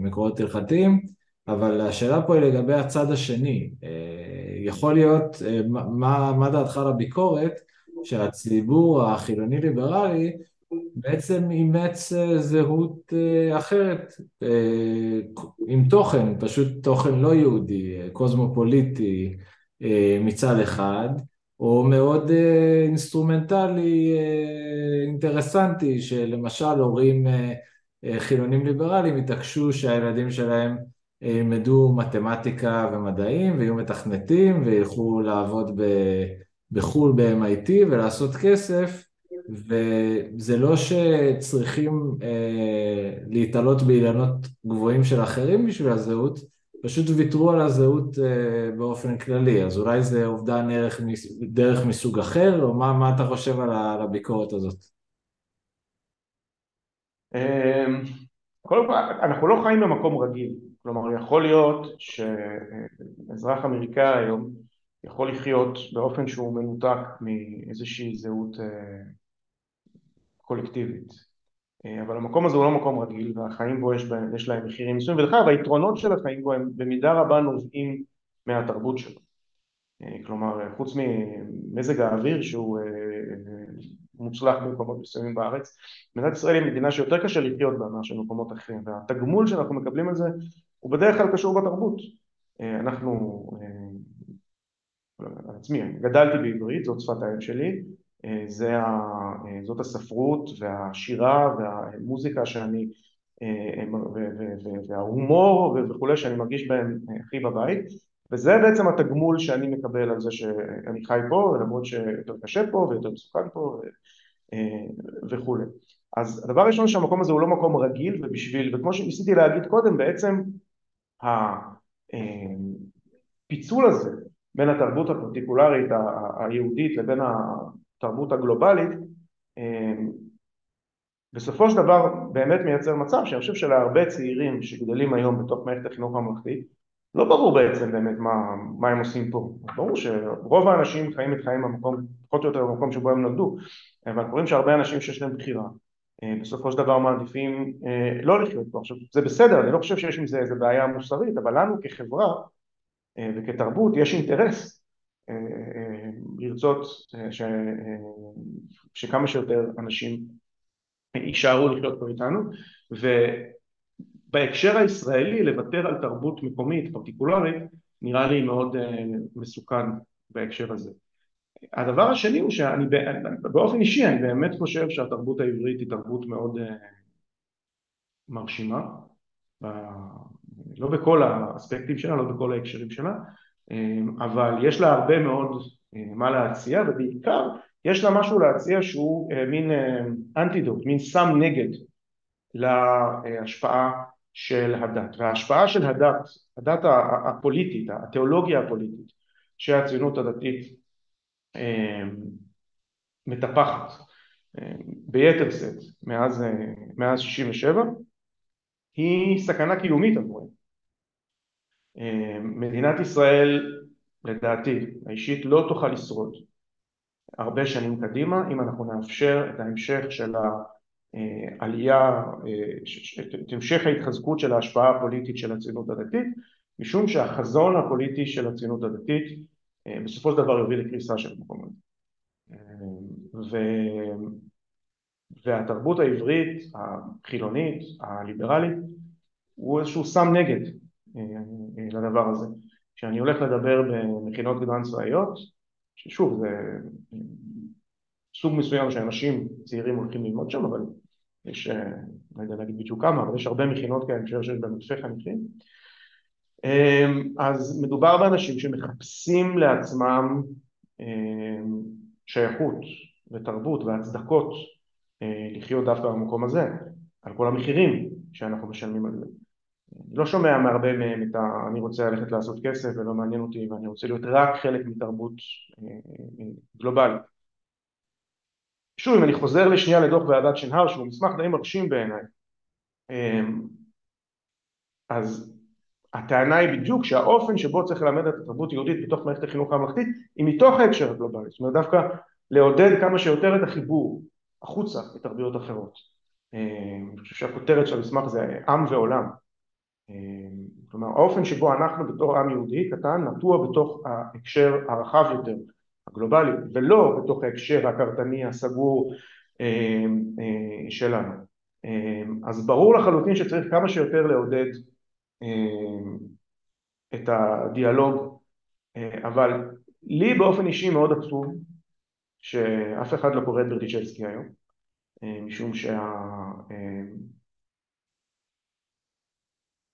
מקורות הלכתיים אבל השאלה פה היא לגבי הצד השני. יכול להיות, מה, מה דעתך על הביקורת שהציבור החילוני ליברלי בעצם אימץ זהות אחרת עם תוכן, פשוט תוכן לא יהודי, קוסמופוליטי מצד אחד, או מאוד אינסטרומנטלי אינטרסנטי, שלמשל הורים חילונים ליברליים התעקשו שהילדים שלהם ילמדו מתמטיקה ומדעים ויהיו מתכנתים וילכו לעבוד בחו"ל ב-MIT ולעשות כסף וזה לא שצריכים להתעלות באילנות גבוהים של אחרים בשביל הזהות פשוט ויתרו על הזהות באופן כללי, אז אולי זה אובדן דרך, דרך מסוג אחר, או מה, מה אתה חושב על הביקורת הזאת? קודם כל, אנחנו לא חיים במקום רגיל, כלומר יכול להיות שאזרח אמריקאי היום יכול לחיות באופן שהוא מנותק מאיזושהי זהות קולקטיבית. אבל המקום הזה הוא לא מקום רגיל והחיים בו יש, בהם, יש להם מחירים מסוימים. ודרך אגב היתרונות של החיים בו הם במידה רבה נובעים מהתרבות שלו. כלומר חוץ ממזג האוויר שהוא מוצלח במקומות מסוימים בארץ מדינת ישראל היא מדינה שיותר קשה לחיות בה מאשר במקומות אחרים. והתגמול שאנחנו מקבלים על זה הוא בדרך כלל קשור בתרבות. אנחנו על עצמי, גדלתי בעברית, זאת שפת האם שלי, זה ה, זאת הספרות והשירה והמוזיקה שאני, וההומור וכולי שאני מרגיש בהם הכי בבית. וזה בעצם התגמול שאני מקבל על זה שאני חי פה למרות שיותר קשה פה ויותר מסוכן פה וכולי. אז הדבר הראשון שהמקום הזה הוא לא מקום רגיל ובשביל, וכמו שניסיתי להגיד קודם בעצם הפיצול הזה בין התרבות הפרטיקולרית היהודית לבין התרבות הגלובלית בסופו של דבר באמת מייצר מצב שאני חושב שלהרבה צעירים שגדלים היום בתוך מערכת החינוך הממלכתית לא ברור בעצם באמת מה, מה הם עושים פה. ברור שרוב האנשים חיים את חיים במקום, פחות או יותר במקום שבו הם נולדו אבל אנחנו רואים שהרבה אנשים שיש להם בחירה בסופו של דבר מעדיפים לא לחיות פה. עכשיו זה בסדר אני לא חושב שיש עם זה איזה בעיה מוסרית אבל לנו כחברה וכתרבות יש אינטרס לרצות ש... שכמה שיותר אנשים יישארו לחיות פה איתנו ובהקשר הישראלי לוותר על תרבות מקומית פרטיקולרית נראה לי מאוד מסוכן בהקשר הזה. הדבר השני הוא שאני באופן אישי אני באמת חושב שהתרבות העברית היא תרבות מאוד מרשימה לא בכל האספקטים שלה, לא בכל ההקשרים שלה, אבל יש לה הרבה מאוד מה להציע ובעיקר יש לה משהו להציע שהוא מין אנטידוט, מין סם נגד להשפעה של הדת וההשפעה של הדת, הדת הפוליטית, התיאולוגיה הפוליטית שהציונות הדתית מטפחת ביתר שאת מאז, מאז 67 היא סכנה קיומית עבורנו. מדינת ישראל לדעתי האישית לא תוכל לשרוד הרבה שנים קדימה אם אנחנו נאפשר את ההמשך של העלייה, את המשך ההתחזקות של ההשפעה הפוליטית של הציונות הדתית משום שהחזון הפוליטי של הציונות הדתית בסופו של דבר יוביל לקריסה של המקום הזה. ו... והתרבות העברית החילונית, הליברלית, הוא איזשהו סם נגד לדבר הזה. כשאני הולך לדבר במכינות קדם צבאיות, ששוב זה סוג מסוים שאנשים צעירים הולכים ללמוד שם, אבל יש, לא יודע להגיד בדיוק כמה, אבל יש הרבה מכינות כאלה שיש בהם אלפי חניכים, אז מדובר באנשים שמחפשים לעצמם שייכות ותרבות והצדקות לחיות דווקא במקום הזה, על כל המחירים שאנחנו משלמים על זה. לא שומע מהרבה מהם את ה... אני רוצה ללכת לעשות כסף ולא מעניין אותי ואני רוצה להיות רק חלק מתרבות גלובלית. שוב, אם אני חוזר לשנייה לדוח ועדת שנהר שהוא מסמך די מרשים בעיניי, אז הטענה היא בדיוק שהאופן שבו צריך ללמד את התרבות היהודית בתוך מערכת החינוך הממלכתית היא מתוך ההקשר הגלובלי, זאת אומרת דווקא לעודד כמה שיותר את החיבור החוצה לתרבויות אחרות. אני חושב שהכותרת של המסמך זה עם ועולם. כלומר האופן שבו אנחנו בתור עם יהודי קטן נטוע בתוך ההקשר הרחב יותר הגלובלי ולא בתוך ההקשר הקרטני הסגור שלנו. אז ברור לחלוטין שצריך כמה שיותר לעודד את הדיאלוג אבל לי באופן אישי מאוד עצוב שאף אחד לא קורא את ברדיצ'בסקי היום משום שה...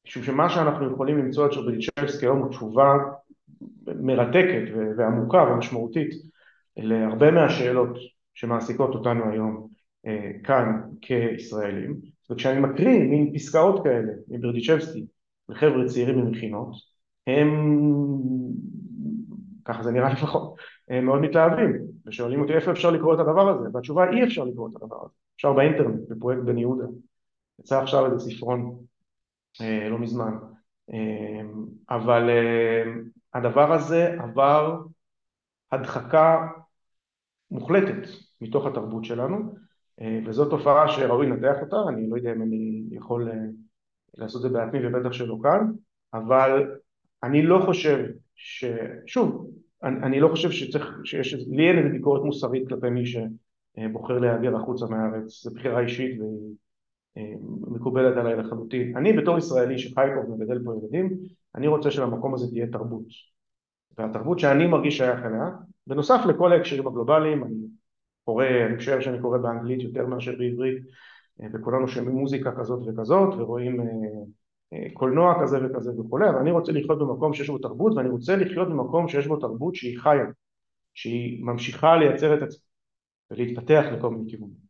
משום שמה שאנחנו יכולים למצוא את ברדיצ'בסקי היום הוא תשובה מרתקת ועמוקה ומשמעותית להרבה מהשאלות שמעסיקות אותנו היום כאן כישראלים. וכשאני מקריא מין פסקאות כאלה מברדיצ'בסקי לחבר'ה צעירים ממכינות הם ככה זה נראה לפחות, מאוד מתלהבים ושואלים אותי איפה אפשר לקרוא את הדבר הזה והתשובה אי אפשר לקרוא את הדבר הזה אפשר באינטרנט בפרויקט בן יהודה. יצא עכשיו איזה ספרון לא מזמן. אבל הדבר הזה עבר הדחקה מוחלטת מתוך התרבות שלנו וזו תופעה שראוי לנתח אותה, אני לא יודע אם אני יכול לעשות את זה בעצמי ובטח שלא כאן, אבל אני לא חושב ש... שוב, אני, אני לא חושב שצריך, שיש, לי אין איזה ביקורת מוסרית כלפי מי שבוחר להיעדר החוצה מהארץ, זו בחירה אישית והיא אה, מקובלת עליי לחלוטין. אני בתור ישראלי שחי פה ומגדל פה ילדים, אני רוצה שלמקום הזה תהיה תרבות. והתרבות שאני מרגיש שייך אליה, בנוסף לכל ההקשרים הגלובליים, אני קורא, אני חושב שאני קורא באנגלית יותר מאשר בעברית, אה, וכולנו שומעים מוזיקה כזאת וכזאת, ורואים אה, קולנוע כזה וכזה וכולי, אבל אני רוצה לחיות במקום שיש בו תרבות, ואני רוצה לחיות במקום שיש בו תרבות שהיא חיה, שהיא ממשיכה לייצר את עצמה ולהתפתח לכל מיני כיוונים.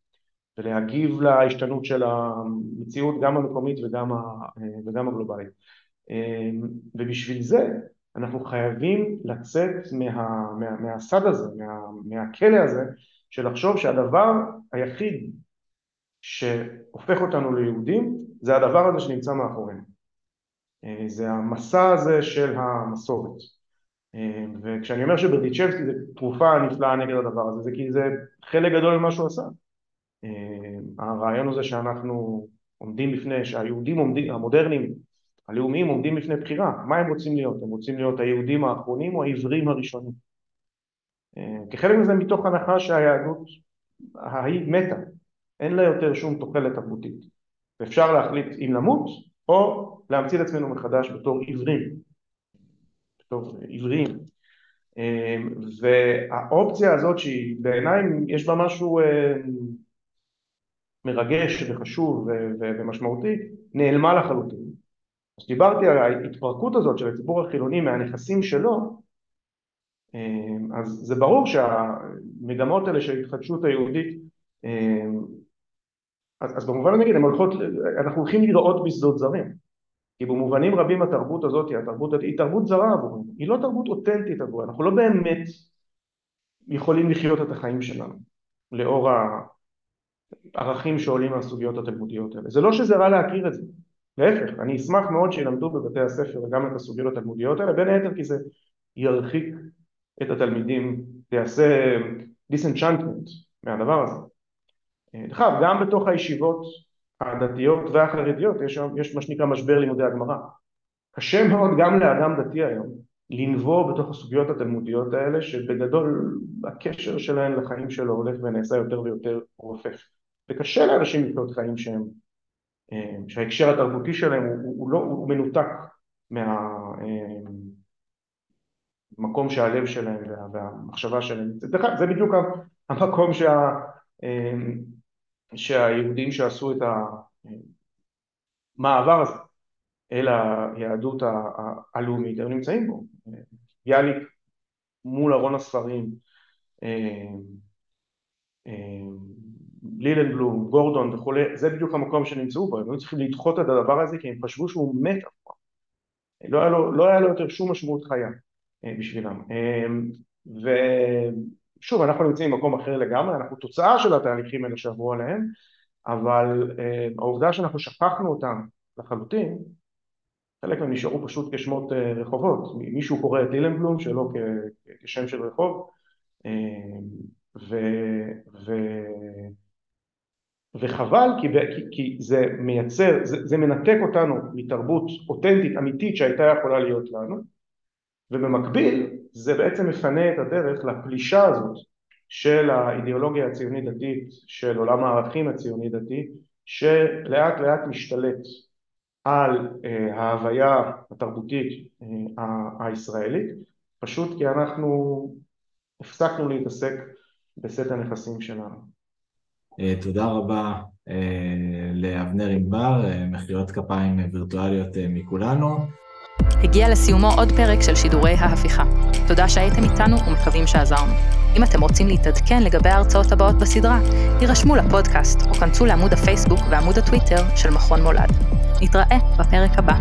ולהגיב להשתנות של המציאות גם המקומית וגם, ה, וגם הגלובלית. ובשביל זה אנחנו חייבים לצאת מה, מה, מהסד הזה, מה, מהכלא הזה, של לחשוב שהדבר היחיד שהופך אותנו ליהודים זה הדבר הזה שנמצא מאחורינו. זה המסע הזה של המסורת. וכשאני אומר שברדיצ'בסקי זה תרופה נפלאה נגד הדבר הזה, זה כי זה חלק גדול ממה שהוא עשה. אה, הרעיון הזה שאנחנו עומדים בפני, שהיהודים עומדים, המודרניים, הלאומיים עומדים בפני בחירה, מה הם רוצים להיות? הם רוצים להיות היהודים האחרונים או העברים הראשונים? אה, כחלק מזה מתוך הנחה שהיהדות ההיא מתה, אין לה יותר שום תוחלת תרבותית, ואפשר להחליט אם למות או להמציא את עצמנו מחדש בתור עיוורים, בתור עבריים. אה, והאופציה הזאת שהיא בעיניי יש בה משהו מרגש וחשוב ומשמעותי נעלמה לחלוטין. אז דיברתי על ההתפרקות הזאת של הציבור החילוני מהנכסים שלו אז זה ברור שהמגמות האלה של ההתחדשות היהודית אז, אז במובן נגיד הולכות, אנחנו הולכים לראות בשדות זרים. כי במובנים רבים התרבות הזאת, התרבות, היא תרבות זרה עבורנו, היא לא תרבות אותנטית עבורנו, אנחנו לא באמת יכולים לחיות את החיים שלנו לאור ערכים שעולים מהסוגיות התלמודיות האלה. זה לא שזה רע להכיר את זה, להפך, אני אשמח מאוד שילמדו בבתי הספר גם את הסוגיות התלמודיות האלה, בין היתר כי זה ירחיק את התלמידים, זה יעשה דיסנצ'נטמנט מהדבר הזה. דרך אגב, גם בתוך הישיבות הדתיות והחרדיות יש, יש מה שנקרא משבר לימודי הגמרא. קשה מאוד גם לאדם דתי היום לנבוא בתוך הסוגיות התלמודיות האלה שבגדול הקשר שלהן לחיים שלו הולך ונעשה יותר ויותר רופף. וקשה לאנשים לחיות חיים שהם, אה, שההקשר התרבותי שלהם הוא, הוא, לא, הוא מנותק מהמקום אה, שהלב שלהם והמחשבה שלהם, זה, זה בדיוק המקום שה, אה, שהיהודים שעשו את המעבר הזה אל היהדות הלאומית הם נמצאים בו, יאליק מול ארון הספרים לילנבלום, גורדון וכולי, זה בדיוק המקום שנמצאו בו, הם היו צריכים לדחות את הדבר הזה כי הם חשבו שהוא מת אף פעם. לא לא היה לו יותר שום משמעות חיה אה, בשבילם. אה, ושוב, אנחנו נמצאים במקום אחר לגמרי, אנחנו תוצאה של התהליכים האלה שעברו עליהם, אבל אה, העובדה שאנחנו שכחנו אותם לחלוטין, חלק מהם נשארו פשוט כשמות רחובות. מישהו קורא את לילנבלום שלו כשם של רחוב, ו... ו... וחבל כי, כי, כי זה מייצר, זה, זה מנתק אותנו מתרבות אותנטית אמיתית שהייתה יכולה להיות לנו ובמקביל זה בעצם מפנה את הדרך לפלישה הזאת של האידיאולוגיה הציונית דתית, של עולם הערכים הציוני דתי שלאט לאט משתלט על אה, ההוויה התרבותית אה, הישראלית פשוט כי אנחנו הפסקנו להתעסק בסט הנכסים שלנו תודה רבה אה, לאבנר ענבר, אה, מחיאות כפיים וירטואליות מכולנו. הגיע לסיומו עוד פרק של שידורי ההפיכה. תודה שהייתם איתנו ומקווים שעזרנו. אם אתם רוצים להתעדכן לגבי ההרצאות הבאות בסדרה, הירשמו לפודקאסט או כנסו לעמוד הפייסבוק ועמוד הטוויטר של מכון מולד. נתראה בפרק הבא.